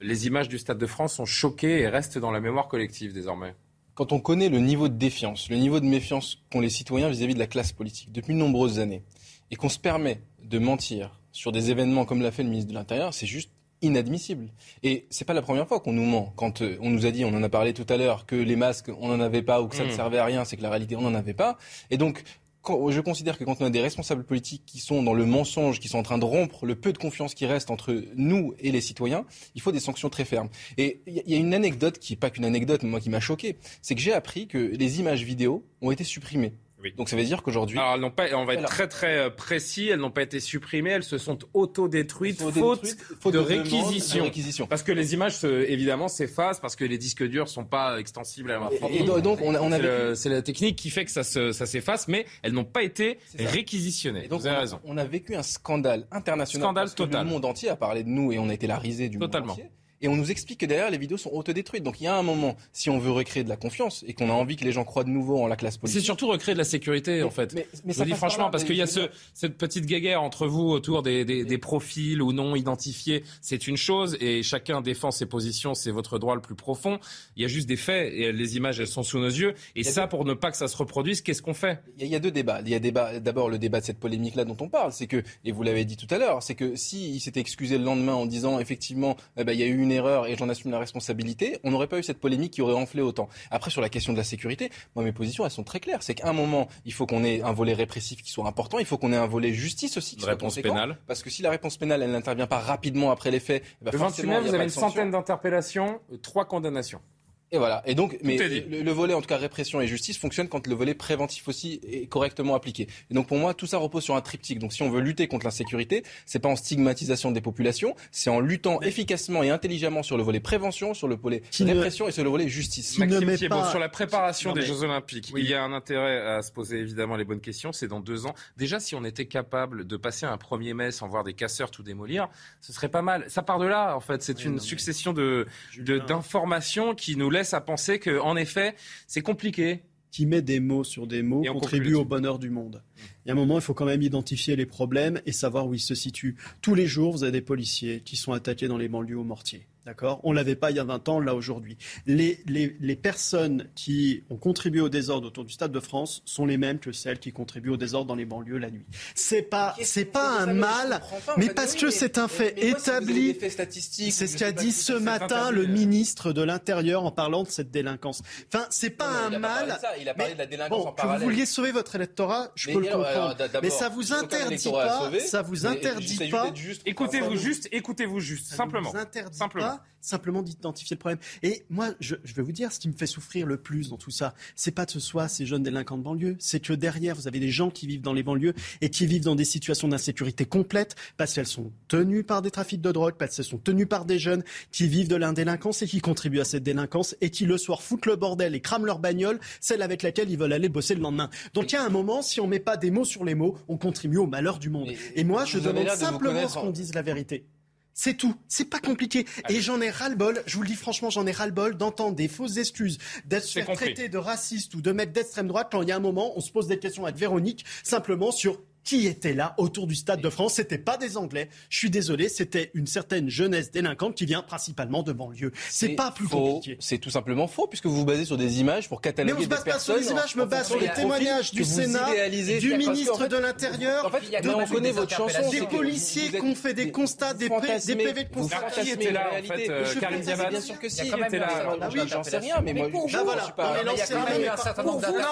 les images du Stade de France sont choquées et restent dans la mémoire collective désormais. Quand on connaît le niveau de défiance, le niveau de méfiance qu'ont les citoyens vis-à-vis de la classe politique depuis de nombreuses années, et qu'on se permet de mentir sur des événements comme l'a fait le ministre de l'Intérieur, c'est juste inadmissible. Et c'est pas la première fois qu'on nous ment. Quand euh, on nous a dit, on en a parlé tout à l'heure, que les masques, on n'en avait pas ou que ça ne Mm. servait à rien, c'est que la réalité, on n'en avait pas. Et donc, je considère que quand on a des responsables politiques qui sont dans le mensonge, qui sont en train de rompre le peu de confiance qui reste entre nous et les citoyens, il faut des sanctions très fermes. Et il y a- une anecdote qui est pas qu'une anecdote, mais moi qui m'a choqué, c'est que j'ai appris que les images vidéo ont été supprimées. Donc ça veut dire qu'aujourd'hui, Alors, elles n'ont pas, on va être très très euh, précis, elles n'ont pas été supprimées, elles se sont auto-détruites, sont faute, auto-détruites, faute de, de réquisition. de réquisition. Parce que les images, se- évidemment, s'effacent, parce que les disques durs sont pas extensibles à l'infini. Et- et donc, on a- on a C'est la technique qui fait que ça se- ça s'efface, mais elles n'ont pas été réquisitionnées. Et donc, Vous avez on a- raison. On a vécu un scandale international. Scandale total. Le monde entier a parlé de nous et on a été la risée du Totalement. monde entier. Et on nous explique que derrière, les vidéos sont autodétruites. Donc il y a un moment, si on veut recréer de la confiance et qu'on a envie que les gens croient de nouveau en la classe politique. C'est surtout recréer de la sécurité, en fait. mais- mais je ça dis passe par franchement, là, parce qu'il y a ce, cette petite guéguerre entre vous autour des, des- des profils ou non identifiés. C'est une chose et chacun défend ses positions, c'est votre droit le plus profond. Il y a juste des faits et les images, elles sont sous nos yeux. Et ça, pour ne pas que ça se reproduise, qu'est-ce qu'on fait? Il y, a, il y a deux débats. Il y a débat, d'abord le débat de cette polémique-là dont on parle, c'est que, et vous l'avez dit tout à l'heure, c'est que s'il s'était excusé le lendemain en disant effectivement, eh ben, il y a eu une erreur et j'en assume la responsabilité, on n'aurait pas eu cette polémique qui aurait enflé autant. Après, sur la question de la sécurité, moi mes positions elles sont très claires. C'est qu'à un moment, il faut qu'on ait un volet répressif qui soit important, il faut qu'on ait un volet justice aussi qui Une soit réponse pénale. Parce que si la réponse pénale elle n'intervient pas rapidement après les faits, eh ben, Le 28 forcément, mai, vous avez une centaine d'interpellations, euh, trois condamnations. Et voilà. Et donc, mais le, le volet, en tout cas, répression et justice fonctionne quand le volet préventif aussi est correctement appliqué. Et donc, pour moi, tout ça repose sur un triptyque. Donc, si on veut lutter contre l'insécurité, c'est pas en stigmatisation des populations, c'est en luttant efficacement et intelligemment sur le volet prévention, sur le volet ne- répression et sur le volet justice. Maxime Thiebaud, sur la préparation Non, des mais- Jeux Olympiques, il y a un intérêt à se poser évidemment les bonnes questions. C'est dans deux ans. Déjà, si on était capable de passer un 1er mai sans voir des casseurs tout démolir, ce serait pas mal. Ça part de là, en fait. C'est une succession de de- d'informations qui nous laisse à penser que, en effet, c'est compliqué. qui met des mots sur des mots Et on contribue au bonheur du monde. Il y a un moment, il faut quand même identifier les problèmes et savoir où ils se situent. Tous les jours, vous avez des policiers qui sont attaqués dans les banlieues au mortier. D'accord? On l'avait pas il y a 20 ans, là aujourd'hui. Les, les, les personnes qui ont contribué au désordre autour du Stade de France sont les mêmes que celles qui contribuent au désordre dans les banlieues la nuit. C'est pas, c'est pas un mal, mais parce que c'est un fait établi. C'est ce qu'a dit ce matin le ministre de l'Intérieur en parlant de cette délinquance. Enfin, c'est pas Non, un il a pas parlé mal. de ça, il a parlé mais de la délinquance bon, en que vous parallèle. vouliez sauver votre électorat, je Mais peux le comprendre. mais ça vous interdit pas, ça vous interdit pas. Écoutez-vous juste, écoutez-vous juste, simplement. Ça ne vous interdit Simplement. Pas simplement d'identifier le problème. Et moi, je, je vais vous dire, ce qui me fait souffrir le plus dans tout ça, c'est pas que ce soit ces jeunes délinquants de banlieue, c'est que derrière, vous avez des gens qui vivent dans les banlieues et qui vivent dans des situations d'insécurité complète parce qu'elles sont tenues par des trafics de drogue, parce qu'elles sont tenues par des jeunes qui vivent de l'indélinquance et qui contribuent à cette délinquance et qui le soir foutent le bordel et crament leur bagnole, celle avec laquelle ils veulent aller bosser le lendemain. Donc il y a un moment, si on met pas des mots sur les mots, on contribue au malheur du monde. Et moi, je demande simplement ce qu'on dise la vérité. C'est tout. C'est pas compliqué. Et j'en ai ras-le-bol. Je vous le dis franchement, j'en ai ras-le-bol d'entendre des fausses excuses, d'être faire compris. traiter de raciste ou de mec d'extrême droite quand il y a un moment, on se pose des questions avec Véronique, simplement sur qui était là autour du Stade de France. C'était pas des Anglais. Je suis désolé, c'était une certaine jeunesse délinquante qui vient principalement de banlieue. C'est pas plus faux. compliqué. C'est tout simplement faux, puisque vous vous basez sur des images pour Mais cataloguer on se base des pas sur personnes. les images, je me base sur les des témoignages du Sénat, du ministre fait- de l'Intérieur, En fait, de- quand même connaît votre chanson. des policiers qui ont fait des constats, des, des PV de vous constat. fantasmez Qui était là, la en réalité. fait, euh, Mais Karim Bien sûr que si. Même était là. Ah J'en sais rien, mais moi, je suis pas. Non,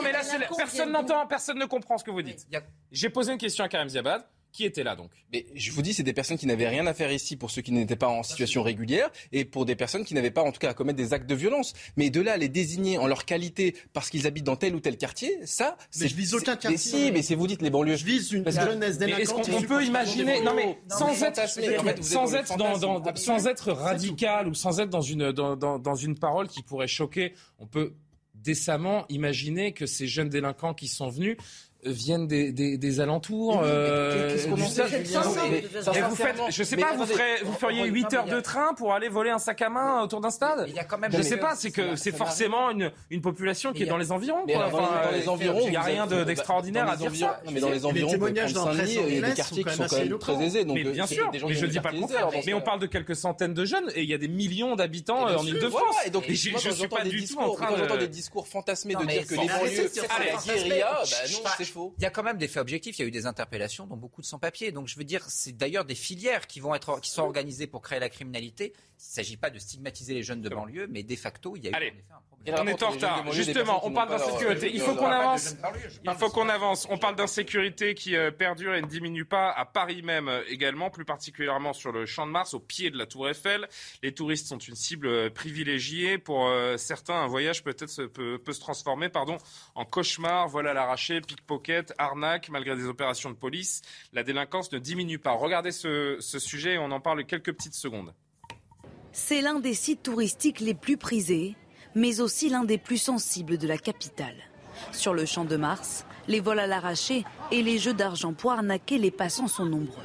mais Mais mais mais là, personne n'entend, personne ne comprend ce que vous dites. J'ai posé une question à Karim Ziabad. Qui était là donc Mais je vous dis, c'est des personnes qui n'avaient rien à faire ici pour ceux qui n'étaient pas en situation régulière et pour des personnes qui n'avaient pas, en tout cas, à commettre des actes de violence. Mais de là, à les désigner en leur qualité parce qu'ils habitent dans tel ou tel quartier, ça, Mais je vise aucun c'est- quartier. Mais si, mais c'est vous dites les banlieues. Je vise une jeunesse Mais est-ce délinquante. qu'on on peut imaginer non mais sans être sans être dans, dans- fantasme sans être radical ou sans être dans une dans, dans, dans une parole qui pourrait choquer, on peut décemment imaginer que ces jeunes délinquants qui sont venus viennent des, des, des alentours. Euh, qu'est-ce qu'on du sincèrement, vous faites, je sais pas, vous, ferez, vous feriez on- 8 non, mais heures de train pour aller voler un sac à main autour d'un stade. Il y a quand même Je sais pas, c'est que c'est forcément une, une population qui est dans les quoi. alors, dans les- Enfin, dans les euh, environs, il n'y a rien d'extraordinaire à les dire environs- ça. Non, mais dans les Et les environs, pouvez témoignages dans a des quartiers sont qui sont quand même très aisés. Donc, mais euh, bien c'est sûr, mais je dis des pas le contraire. Mais on dans parle de quelques centaines de jeunes et il y a des millions d'habitants euh, en voilà. Et donc, Et je suis j'entends pas des du tout en train j'entends de. des discours fantasmés de dire que les banlieues, c'est la guérilla, non, c'est Il y a quand même des faits objectifs. Il y a eu des interpellations, dont beaucoup de sans-papiers. Donc, je veux dire, c'est d'ailleurs des filières qui vont être, qui sont organisées pour créer la criminalité. Il ne s'agit pas de stigmatiser les jeunes de banlieue, mais de facto, il y a eu Allez. en effet un problème. On est en retard. Justement, on parle d'insécurité. Il faut qu'on avance. Il faut qu'on avance. On parle d'insécurité qui euh, perdure et ne diminue pas à Paris même euh, également, plus particulièrement sur le Champ de Mars, au pied de la Tour Eiffel. Les touristes sont une cible euh, privilégiée. Pour certains, un voyage peut-être peut, peut se transformer, pardon, en cauchemar. Vol à l'arraché, pickpocket, arnaque. Malgré des opérations de police, la délinquance ne diminue pas. Regardez ce, ce sujet et on en parle quelques petites secondes. C'est l'un des sites touristiques les plus prisés, mais aussi l'un des plus sensibles de la capitale. Sur le champ de Mars, les vols à l'arraché et les jeux d'argent pour arnaquer les passants sont nombreux.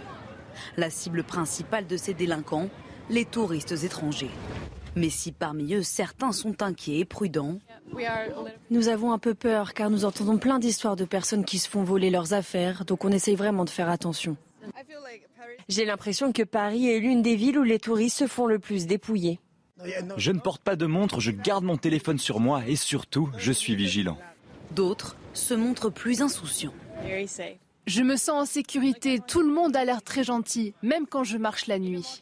La cible principale de ces délinquants, les touristes étrangers. Mais si parmi eux certains sont inquiets et prudents, Nous avons un peu peur car nous entendons plein d'histoires de personnes qui se font voler leurs affaires, donc on essaye vraiment de faire attention. J'ai l'impression que Paris est l'une des villes où les touristes se font le plus dépouiller. Je ne porte pas de montre, je garde mon téléphone sur moi et surtout, je suis vigilant. d'autres se montrent plus insouciants. Je me sens en sécurité, tout le monde a l'air très gentil, même quand je marche la nuit.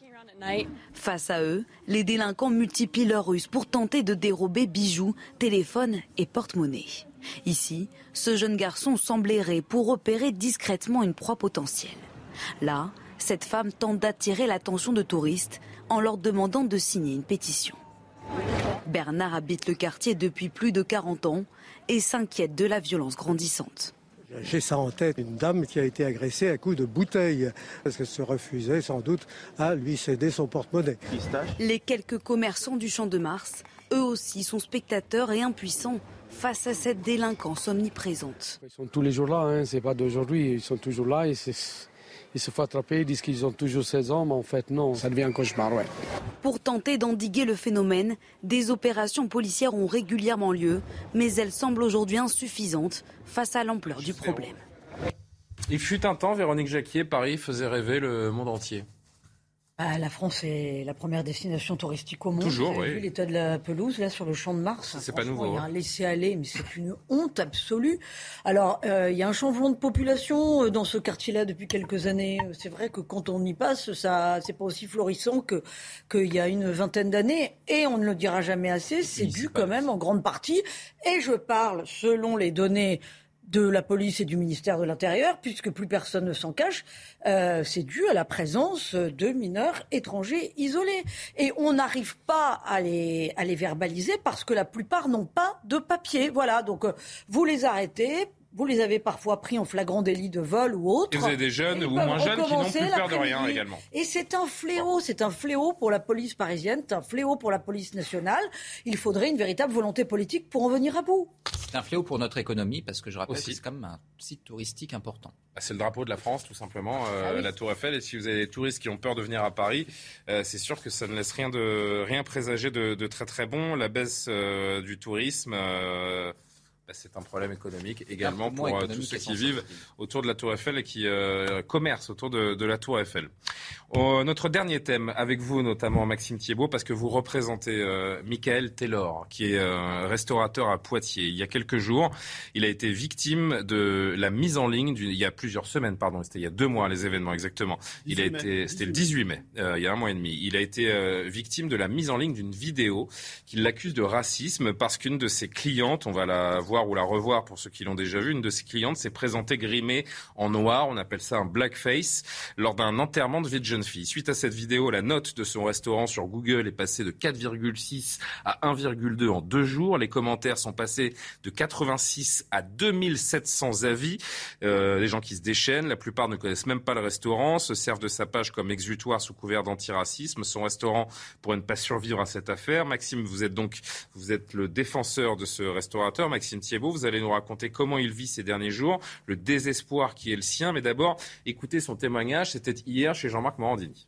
Face à eux, les délinquants multiplient leurs ruses pour tenter de dérober bijoux, téléphones et porte-monnaie. Ici, ce jeune garçon semble errer pour repérer discrètement une proie potentielle. Là, cette femme tente d'attirer l'attention de touristes en leur demandant de signer une pétition. Bernard habite le quartier depuis plus de 40 ans et s'inquiète de la violence grandissante. J'ai ça en tête, une dame qui a été agressée à coups de bouteille, parce qu'elle se refusait sans doute à lui céder son porte-monnaie. Les quelques commerçants du Champ de Mars, eux aussi, sont spectateurs et impuissants face à cette délinquance omniprésente. Ils sont tous les jours là, hein, c'est pas d'aujourd'hui, ils sont toujours là. Et c'est- ils se font attraper, ils disent qu'ils ont toujours 16 ans, mais en fait non, ça devient un cauchemar, ouais. Pour tenter d'endiguer le phénomène, des opérations policières ont régulièrement lieu, mais elles semblent aujourd'hui insuffisantes face à l'ampleur du problème. Il fut un temps, Véronique Jacquier, Paris faisait rêver le monde entier. Bah, la France est la première destination touristique au monde. Toujours, Vous avez oui. vu l'état de la pelouse là sur le champ de Mars. c'est pas nouveau, Il y a hein. un laisser-aller, mais c'est une honte absolue. Alors, euh, il y a un changement de population euh, dans ce quartier-là depuis quelques années. C'est vrai que quand on y passe, ça, c'est pas aussi florissant que qu'il y a une vingtaine d'années, et on ne le dira jamais assez. C'est dû quand même en grande partie, et je parle selon les données de la police et du ministère de l'Intérieur, puisque plus personne ne s'en cache, euh, c'est dû à la présence de mineurs étrangers isolés. Et on n'arrive pas à les, à les verbaliser parce que la plupart n'ont pas de papier. Voilà, donc euh, vous les arrêtez. Vous les avez parfois pris en flagrant délit de vol ou autre. Et vous avez des jeunes ou moins jeunes qui n'ont plus peur de rien également. Et c'est un fléau, c'est un fléau pour la police parisienne, c'est un fléau pour la police nationale. Il faudrait une véritable volonté politique pour en venir à bout. C'est un fléau pour notre économie parce que je rappelle Aussi. que c'est quand même un site touristique important. Bah, C'est le drapeau de la France, tout simplement, euh, Ah oui. la Tour Eiffel. Et si vous avez des touristes qui ont peur de venir à Paris, euh, c'est sûr que ça ne laisse rien de rien présager de, de très très bon. La baisse euh, du tourisme. Bah, c'est un problème économique également pour euh, tous ceux qui vivent autour de la Tour Eiffel et qui euh, commercent autour de, de la Tour Eiffel. Oh, notre dernier thème avec vous, notamment Maxime Thiebaud, parce que vous représentez euh, Michael Taylor, qui est euh, restaurateur à Poitiers. Il y a quelques jours, il a été victime de la mise en ligne, il y a plusieurs semaines, pardon, c'était il y a deux mois les événements exactement. Il a 18 mai. été, c'était le 18 mai, euh, il y a un mois et demi. Il a été euh, victime de la mise en ligne d'une vidéo qui l'accuse de racisme parce qu'une de ses clientes, on va la voir ou la revoir pour ceux qui l'ont déjà vue, une de ses clientes s'est présentée grimée en noir, on appelle ça un blackface, lors d'un enterrement de vie de jeune fille. Suite à cette vidéo, la note de son restaurant sur Google est passée de 4,6 à 1,2 en deux jours. Les commentaires sont passés de 86 à 2700 avis. Euh, les gens qui se déchaînent, la plupart ne connaissent même pas le restaurant, se servent de sa page comme exutoire sous couvert d'antiracisme. Son restaurant pourrait ne pas survivre à cette affaire. Maxime, vous êtes donc vous êtes le défenseur de ce restaurateur, Maxime Thiebaud. Vous allez nous raconter comment il vit ces derniers jours, le désespoir qui est le sien. Mais d'abord, écoutez son témoignage. C'était hier chez Jean-Marc Morandini.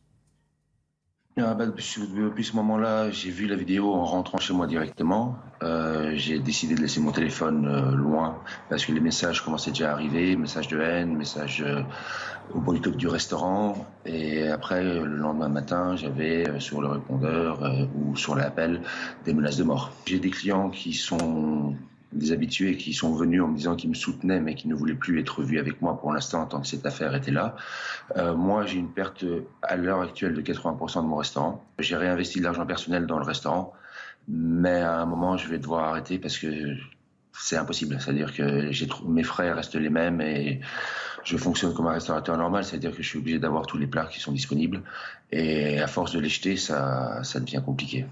Ah bah, depuis, ce moment-là, j'ai vu la vidéo en rentrant chez moi directement. Euh, j'ai décidé de laisser mon téléphone euh, loin parce que les messages commençaient déjà à arriver, messages de haine, messages euh, au boycott du restaurant. Et après, le lendemain matin, j'avais euh, sur le répondeur ou sur l'appel des menaces de mort. J'ai des clients qui sont des habitués qui sont venus en me disant qu'ils me soutenaient mais qui ne voulaient plus être vus avec moi pour l'instant tant que cette affaire était là. Euh, moi, j'ai une perte à l'heure actuelle de 80% de mon restaurant. J'ai réinvesti de l'argent personnel dans le restaurant, mais à un moment, je vais devoir arrêter parce que c'est impossible. C'est-à-dire que mes frais restent les mêmes et je fonctionne comme un restaurateur normal, c'est-à-dire que je suis obligé d'avoir tous les plats qui sont disponibles et à force de les jeter, ça, ça devient compliqué.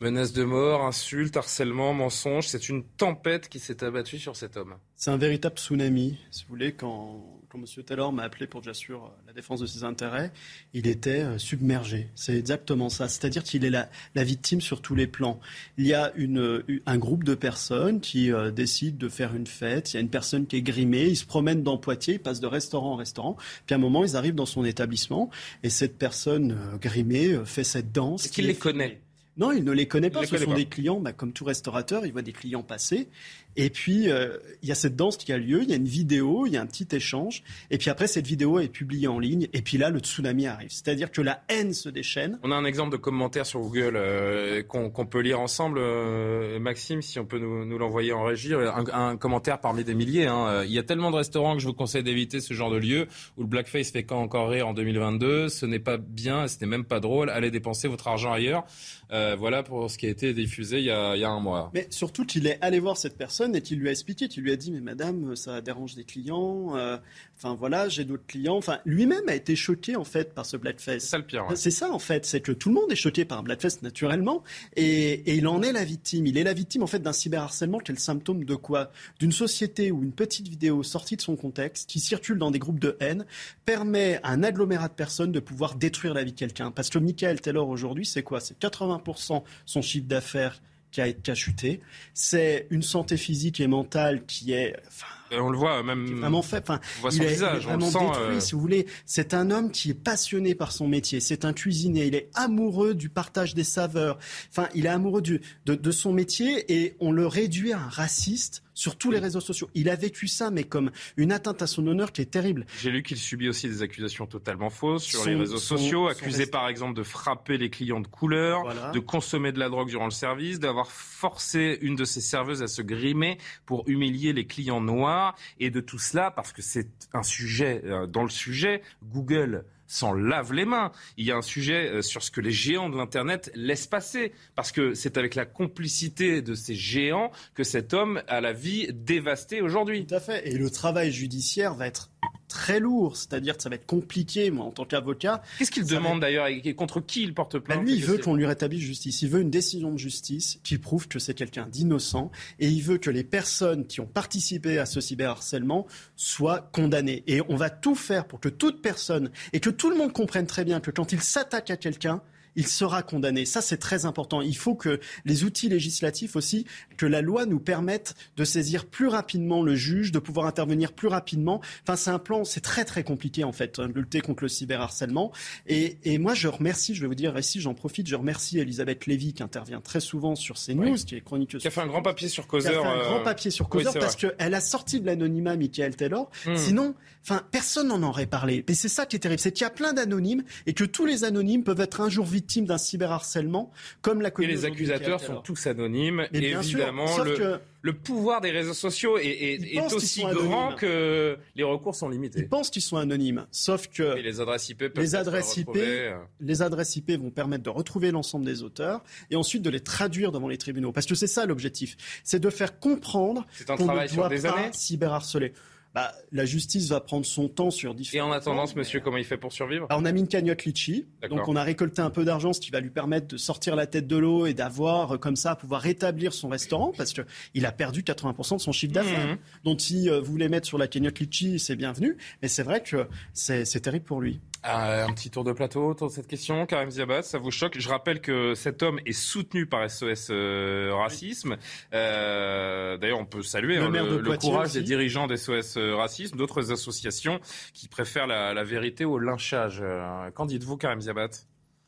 Menaces de mort, insultes, harcèlement, mensonges. C'est une tempête qui s'est abattue sur cet homme. C'est un véritable tsunami, si vous voulez, quand, quand M. Taylor m'a appelé pour que j'assure la défense de ses intérêts, il était euh, submergé. C'est exactement ça. C'est-à-dire qu'il est la, la, victime sur tous les plans. Il y a une, un groupe de personnes qui euh, décident de faire une fête. Il y a une personne qui est grimée. Ils se promènent dans Poitiers, ils passent de restaurant en restaurant. Puis à un moment, ils arrivent dans son établissement et cette personne euh, grimée fait cette danse. Est-ce qu'il les connaît? Non, il ne les connaît pas. ce sont des clients, bah, comme tout restaurateur, il voit des clients passer. Et puis, euh, il y a cette danse qui a lieu, il y a une vidéo, il y a un petit échange. Et puis après, cette vidéo est publiée en ligne. Et puis là, le tsunami arrive. C'est-à-dire que la haine se déchaîne. On a un exemple de commentaire sur Google euh, qu'on peut lire ensemble. Euh, Maxime, si on peut nous, nous l'envoyer en régie. Un, un, commentaire parmi des milliers. Hein. Il y a tellement de restaurants que je vous conseille d'éviter ce genre de lieu où le blackface fait quand encore rire en 2022. Ce n'est pas bien, ce n'est même pas drôle. Allez dépenser votre argent ailleurs. voilà pour ce qui a été diffusé il y a, il y a un mois. Mais surtout qu'il est allé voir cette personne et qui lui a expliqué, qui lui a dit mais madame ça dérange des clients, euh, enfin voilà j'ai d'autres clients, enfin lui-même a été choqué en fait par ce blackface. C'est ça le pire. C'est ça en fait, c'est que tout le monde est choqué par un blackface naturellement et, et, il en est la victime. Il est la victime en fait d'un cyberharcèlement qui est le symptôme de quoi? D'une société où une petite vidéo sortie de son contexte, qui circule dans des groupes de haine, permet à un agglomérat de personnes de pouvoir détruire la vie de quelqu'un. Parce que Michael Taylor aujourd'hui c'est quoi? C'est 80% son chiffre d'affaires qui a, qui a chuté. C'est une santé physique et mentale qui est. Enfin, on le voit même. vraiment fait. Enfin, on voit son il est, visage, il est vraiment on détruit, euh... si vous voulez. C'est un homme qui est passionné par son métier. C'est un cuisinier. Il est amoureux du partage des saveurs. Enfin, il est amoureux du, de, de son métier et on le réduit à un raciste sur tous les réseaux sociaux. Il a vécu ça, mais comme une atteinte à son honneur qui est terrible. J'ai lu qu'il subit aussi des accusations totalement fausses sur les réseaux son- sociaux, accusé par exemple de frapper les clients de couleur, Voilà. de consommer de la drogue durant le service, d'avoir forcé une de ses serveuses à se grimer pour humilier les clients noirs, et de tout cela parce que c'est un sujet, euh, dans le sujet, Google s'en lave les mains. Il y a un sujet euh, sur ce que les géants de l'Internet laissent passer, parce que c'est avec la complicité de ces géants que cet homme a la vie dévastée aujourd'hui. Tout à fait. Et le travail judiciaire va être très lourd, c'est-à-dire que ça va être compliqué, moi, en tant qu'avocat. Qu'est-ce qu'il demande d'ailleurs et contre qui il porte Bah, plainte lui, il veut qu'on lui rétablisse justice. Il veut une décision de justice qui prouve que c'est quelqu'un d'innocent et il veut que les personnes qui ont participé à ce cyberharcèlement soient condamnées. Et on va tout faire pour que toute personne et que tout le monde comprenne très bien que quand il s'attaque à quelqu'un, il sera condamné. Ça, c'est très important. Il faut que les outils législatifs aussi, que la loi nous permette de saisir plus rapidement le juge, de pouvoir intervenir plus rapidement. Enfin, c'est un plan, c'est très très compliqué en fait, hein, de lutter contre le cyberharcèlement. Et, et moi, je remercie, je vais vous dire ici, j'en profite, je remercie Elisabeth Lévy qui intervient très souvent sur ces news, qui est chroniqueuse Qui a fait un grand papier sur qui a Causeur. fait un euh, grand papier sur oui, Causeur c'est parce qu'elle a sorti de l'anonymat Michael Taylor. Hmm. Sinon, enfin, personne n'en aurait parlé. Et c'est ça qui est terrible, c'est qu'il y a plein d'anonymes et que tous les anonymes peuvent être un jour victimes d'un cyberharcèlement, comme la Et les accusateurs sont tous anonymes. Mais sûr, Évidemment, sauf le, que- le pouvoir des réseaux sociaux est, Ils aussi grand que les recours sont Ils limités. pensent qu'ils sont anonymes, sauf que Et les adresses IP peuvent les adresses IP, les adresses IP vont permettre de retrouver l'ensemble des auteurs et ensuite de les traduire devant les tribunaux. Parce que c'est ça l'objectif, c'est de faire comprendre qu'on ne doit des pas cyberharceler. Bah, la justice va prendre son temps sur Et différents. en attendant, monsieur, comment il fait pour survivre Alors, on a mis une cagnotte litchi, donc on a récolté un peu d'argent, ce qui va lui permettre de sortir la tête de l'eau et d'avoir euh, comme ça pouvoir rétablir son restaurant parce que il a perdu 80% de son chiffre d'affaires. Mhm. Donc si euh, vous voulez mettre sur la cagnotte litchi, c'est bienvenu, mais c'est vrai que c'est terrible pour lui. Euh, un petit tour de plateau autour de cette question. Karim Ziabat, ça vous choque? Je rappelle que cet homme est soutenu par SOS euh, Racisme. Euh, D'ailleurs, on peut saluer Le hein, le, Poitiers courage aussi. des dirigeants d'SOS euh, Racisme, d'autres associations qui préfèrent la, la vérité au lynchage. Euh, Qu'en dites-vous, Karim Ziabat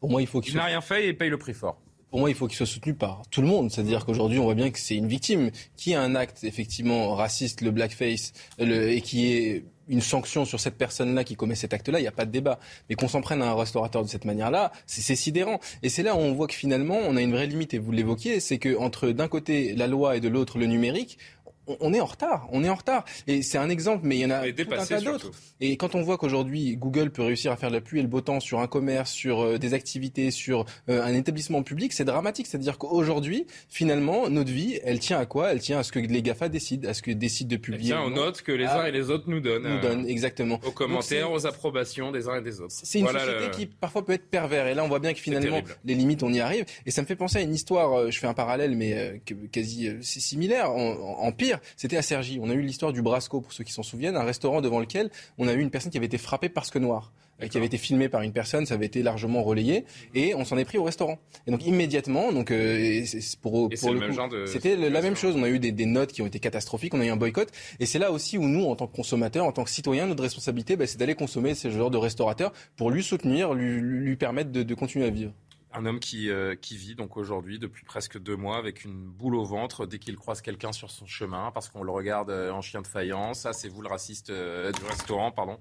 Pour moi, il faut qu'il soit n'a rien fait et paye le prix fort. Pour moi, il faut qu'il soit soutenu par tout le monde. C'est-à-dire qu'aujourd'hui, on voit bien que c'est une victime qui a un acte effectivement raciste, le blackface, le, et qui est une sanction sur cette personne-là qui commet cet acte-là, il n'y a pas de débat. Mais qu'on s'en prenne à un restaurateur de cette manière-là, c'est c'est sidérant. Et c'est là où on voit que finalement, on a une vraie limite, et vous l'évoquiez, c'est que entre d'un côté la loi et de l'autre le numérique, on- est en retard, on est en retard. Et c'est un exemple, mais il y en a tout un tas d'autres. Et quand on voit qu'aujourd'hui Google peut réussir à faire la pluie et le beau temps sur un commerce, sur euh, des activités, sur euh, un établissement public, c'est dramatique. C'est-à-dire qu'aujourd'hui, finalement, notre vie, elle tient à quoi? Elle tient à ce que les Gafa décident, à ce que décident de publier. bien, ou aux notes que les Ah, uns et les autres nous donnent. nous euh, donnent, exactement. Aux commentaires, aux approbations des uns et des autres. c'est une Voilà société le- qui parfois peut être pervers. Et là, on voit bien que finalement, les limites, on y arrive. Et ça me fait penser à une histoire, je fais un parallèle, mais quasi c'est similaire, en, en pire. Pire, c'était à Cergy. On a eu l'histoire du Brasco, pour ceux qui s'en souviennent, un restaurant devant lequel on a eu une personne qui avait été frappée parce que noire qui avait été filmé par une personne, ça avait été largement relayé, et on s'en est pris au restaurant. Et donc immédiatement, donc euh, pour, Et pour le c'était la même chose. On a eu des, des notes qui ont été catastrophiques, on a eu un boycott, et c'est là aussi où nous, en tant que consommateurs, en tant que citoyens, notre responsabilité, bah, c'est d'aller consommer ce genre de restaurateur pour lui soutenir, lui, lui permettre de, de continuer à vivre. Un homme qui, euh, qui vit donc aujourd'hui depuis presque deux mois avec une boule au ventre dès qu'il croise quelqu'un sur son chemin parce qu'on le regarde euh, en chien de faïence. Ça, c'est vous le raciste euh, du restaurant, pardon.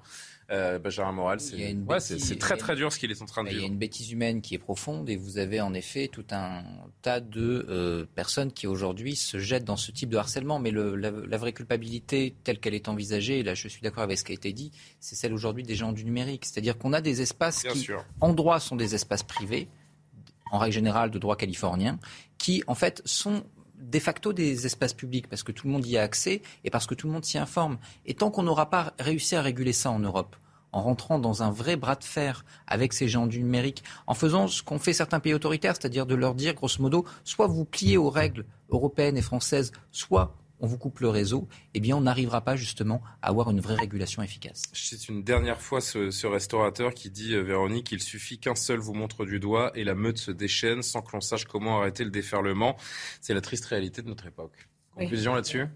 Euh, Benjamin Moral, c'est ouais, bêtise, très très dur ce qu'il est en train de Il y a vivre. une bêtise humaine qui est profonde et vous avez en effet tout un tas de personnes qui aujourd'hui se jettent dans ce type de harcèlement. Mais le- la, la vraie culpabilité telle qu'elle est envisagée, et là je suis d'accord avec ce qui a été dit, c'est celle aujourd'hui des gens du numérique. C'est-à-dire qu'on a des espaces Bien qui, sûr. en droit, sont des espaces privés, en règle générale de droit californien, qui en fait sont de facto des espaces publics parce que tout le monde y a accès et parce que tout le monde s'y informe. Et tant qu'on n'aura pas réussi à réguler ça en Europe, en rentrant dans un vrai bras de fer avec ces gens du numérique, en faisant ce qu'ont fait certains pays autoritaires, c'est-à-dire de leur dire, grosso modo, soit vous pliez aux règles européennes et françaises, soit on vous coupe le réseau, eh bien on n'arrivera pas justement à avoir une vraie régulation efficace. C'est une dernière fois ce, ce restaurateur qui dit, euh, Véronique, qu'il suffit qu'un seul vous montre du doigt et la meute se déchaîne sans que l'on sache comment arrêter le déferlement. C'est la triste réalité de notre époque. Oui. Conclusion là-dessus?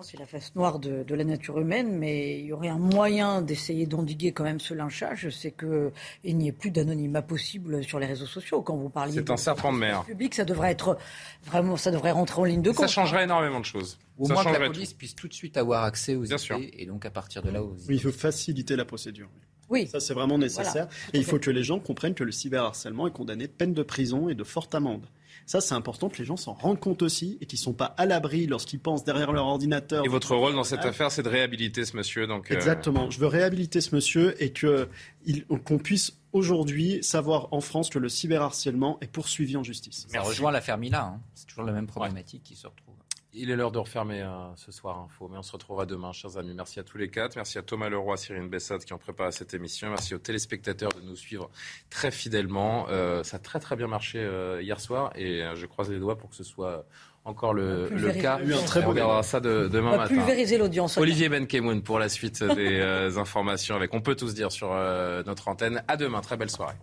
C'est la face noire de, de la nature humaine, mais il y aurait un moyen d'essayer d'endiguer quand même ce lynchage, c'est qu'il n'y ait plus d'anonymat possible sur les réseaux sociaux. Quand vous parliez C'est un serpent de mer. public, ça devrait être vraiment, ça devrait rentrer en ligne de compte. Ça changerait énormément de choses. Au Ça moins que la police tout. puisse tout de suite avoir accès aux Bien sûr. et donc à partir de là aux Oui, il faut faciliter la procédure. Oui. Ça, c'est vraiment nécessaire. Voilà, et il faut que les gens comprennent que le cyberharcèlement est condamné de peine de prison et de forte amende. Ça, c'est important que les gens s'en rendent compte aussi et qu'ils ne sont pas à l'abri lorsqu'ils pensent derrière leur ordinateur. Et votre rôle dans cette affaire, c'est de réhabiliter ce monsieur. Donc, euh, Exactement. Je veux réhabiliter ce monsieur et qu'on puisse aujourd'hui savoir en France que le cyberharcèlement est poursuivi en justice. Ça rejoint l'affaire Mila, hein. c'est toujours la même problématique qui se retrouve. Il est l'heure de refermer euh, ce soir Info, mais on se retrouvera demain, chers amis. Merci à tous les quatre. Merci à Thomas Leroy, Cyrine Bessade qui ont préparé cette émission. Merci aux téléspectateurs de nous suivre très fidèlement. Euh, ça a très très bien marché euh, hier soir et je croise les doigts pour que ce soit encore le, On cas. l'audience. Un très Et beau on regardera ça de- demain On matin. pulvériser l'audience. Olivier Benkemoun pour la suite des informations avec On peut tous dire sur notre antenne. À demain, très belle soirée.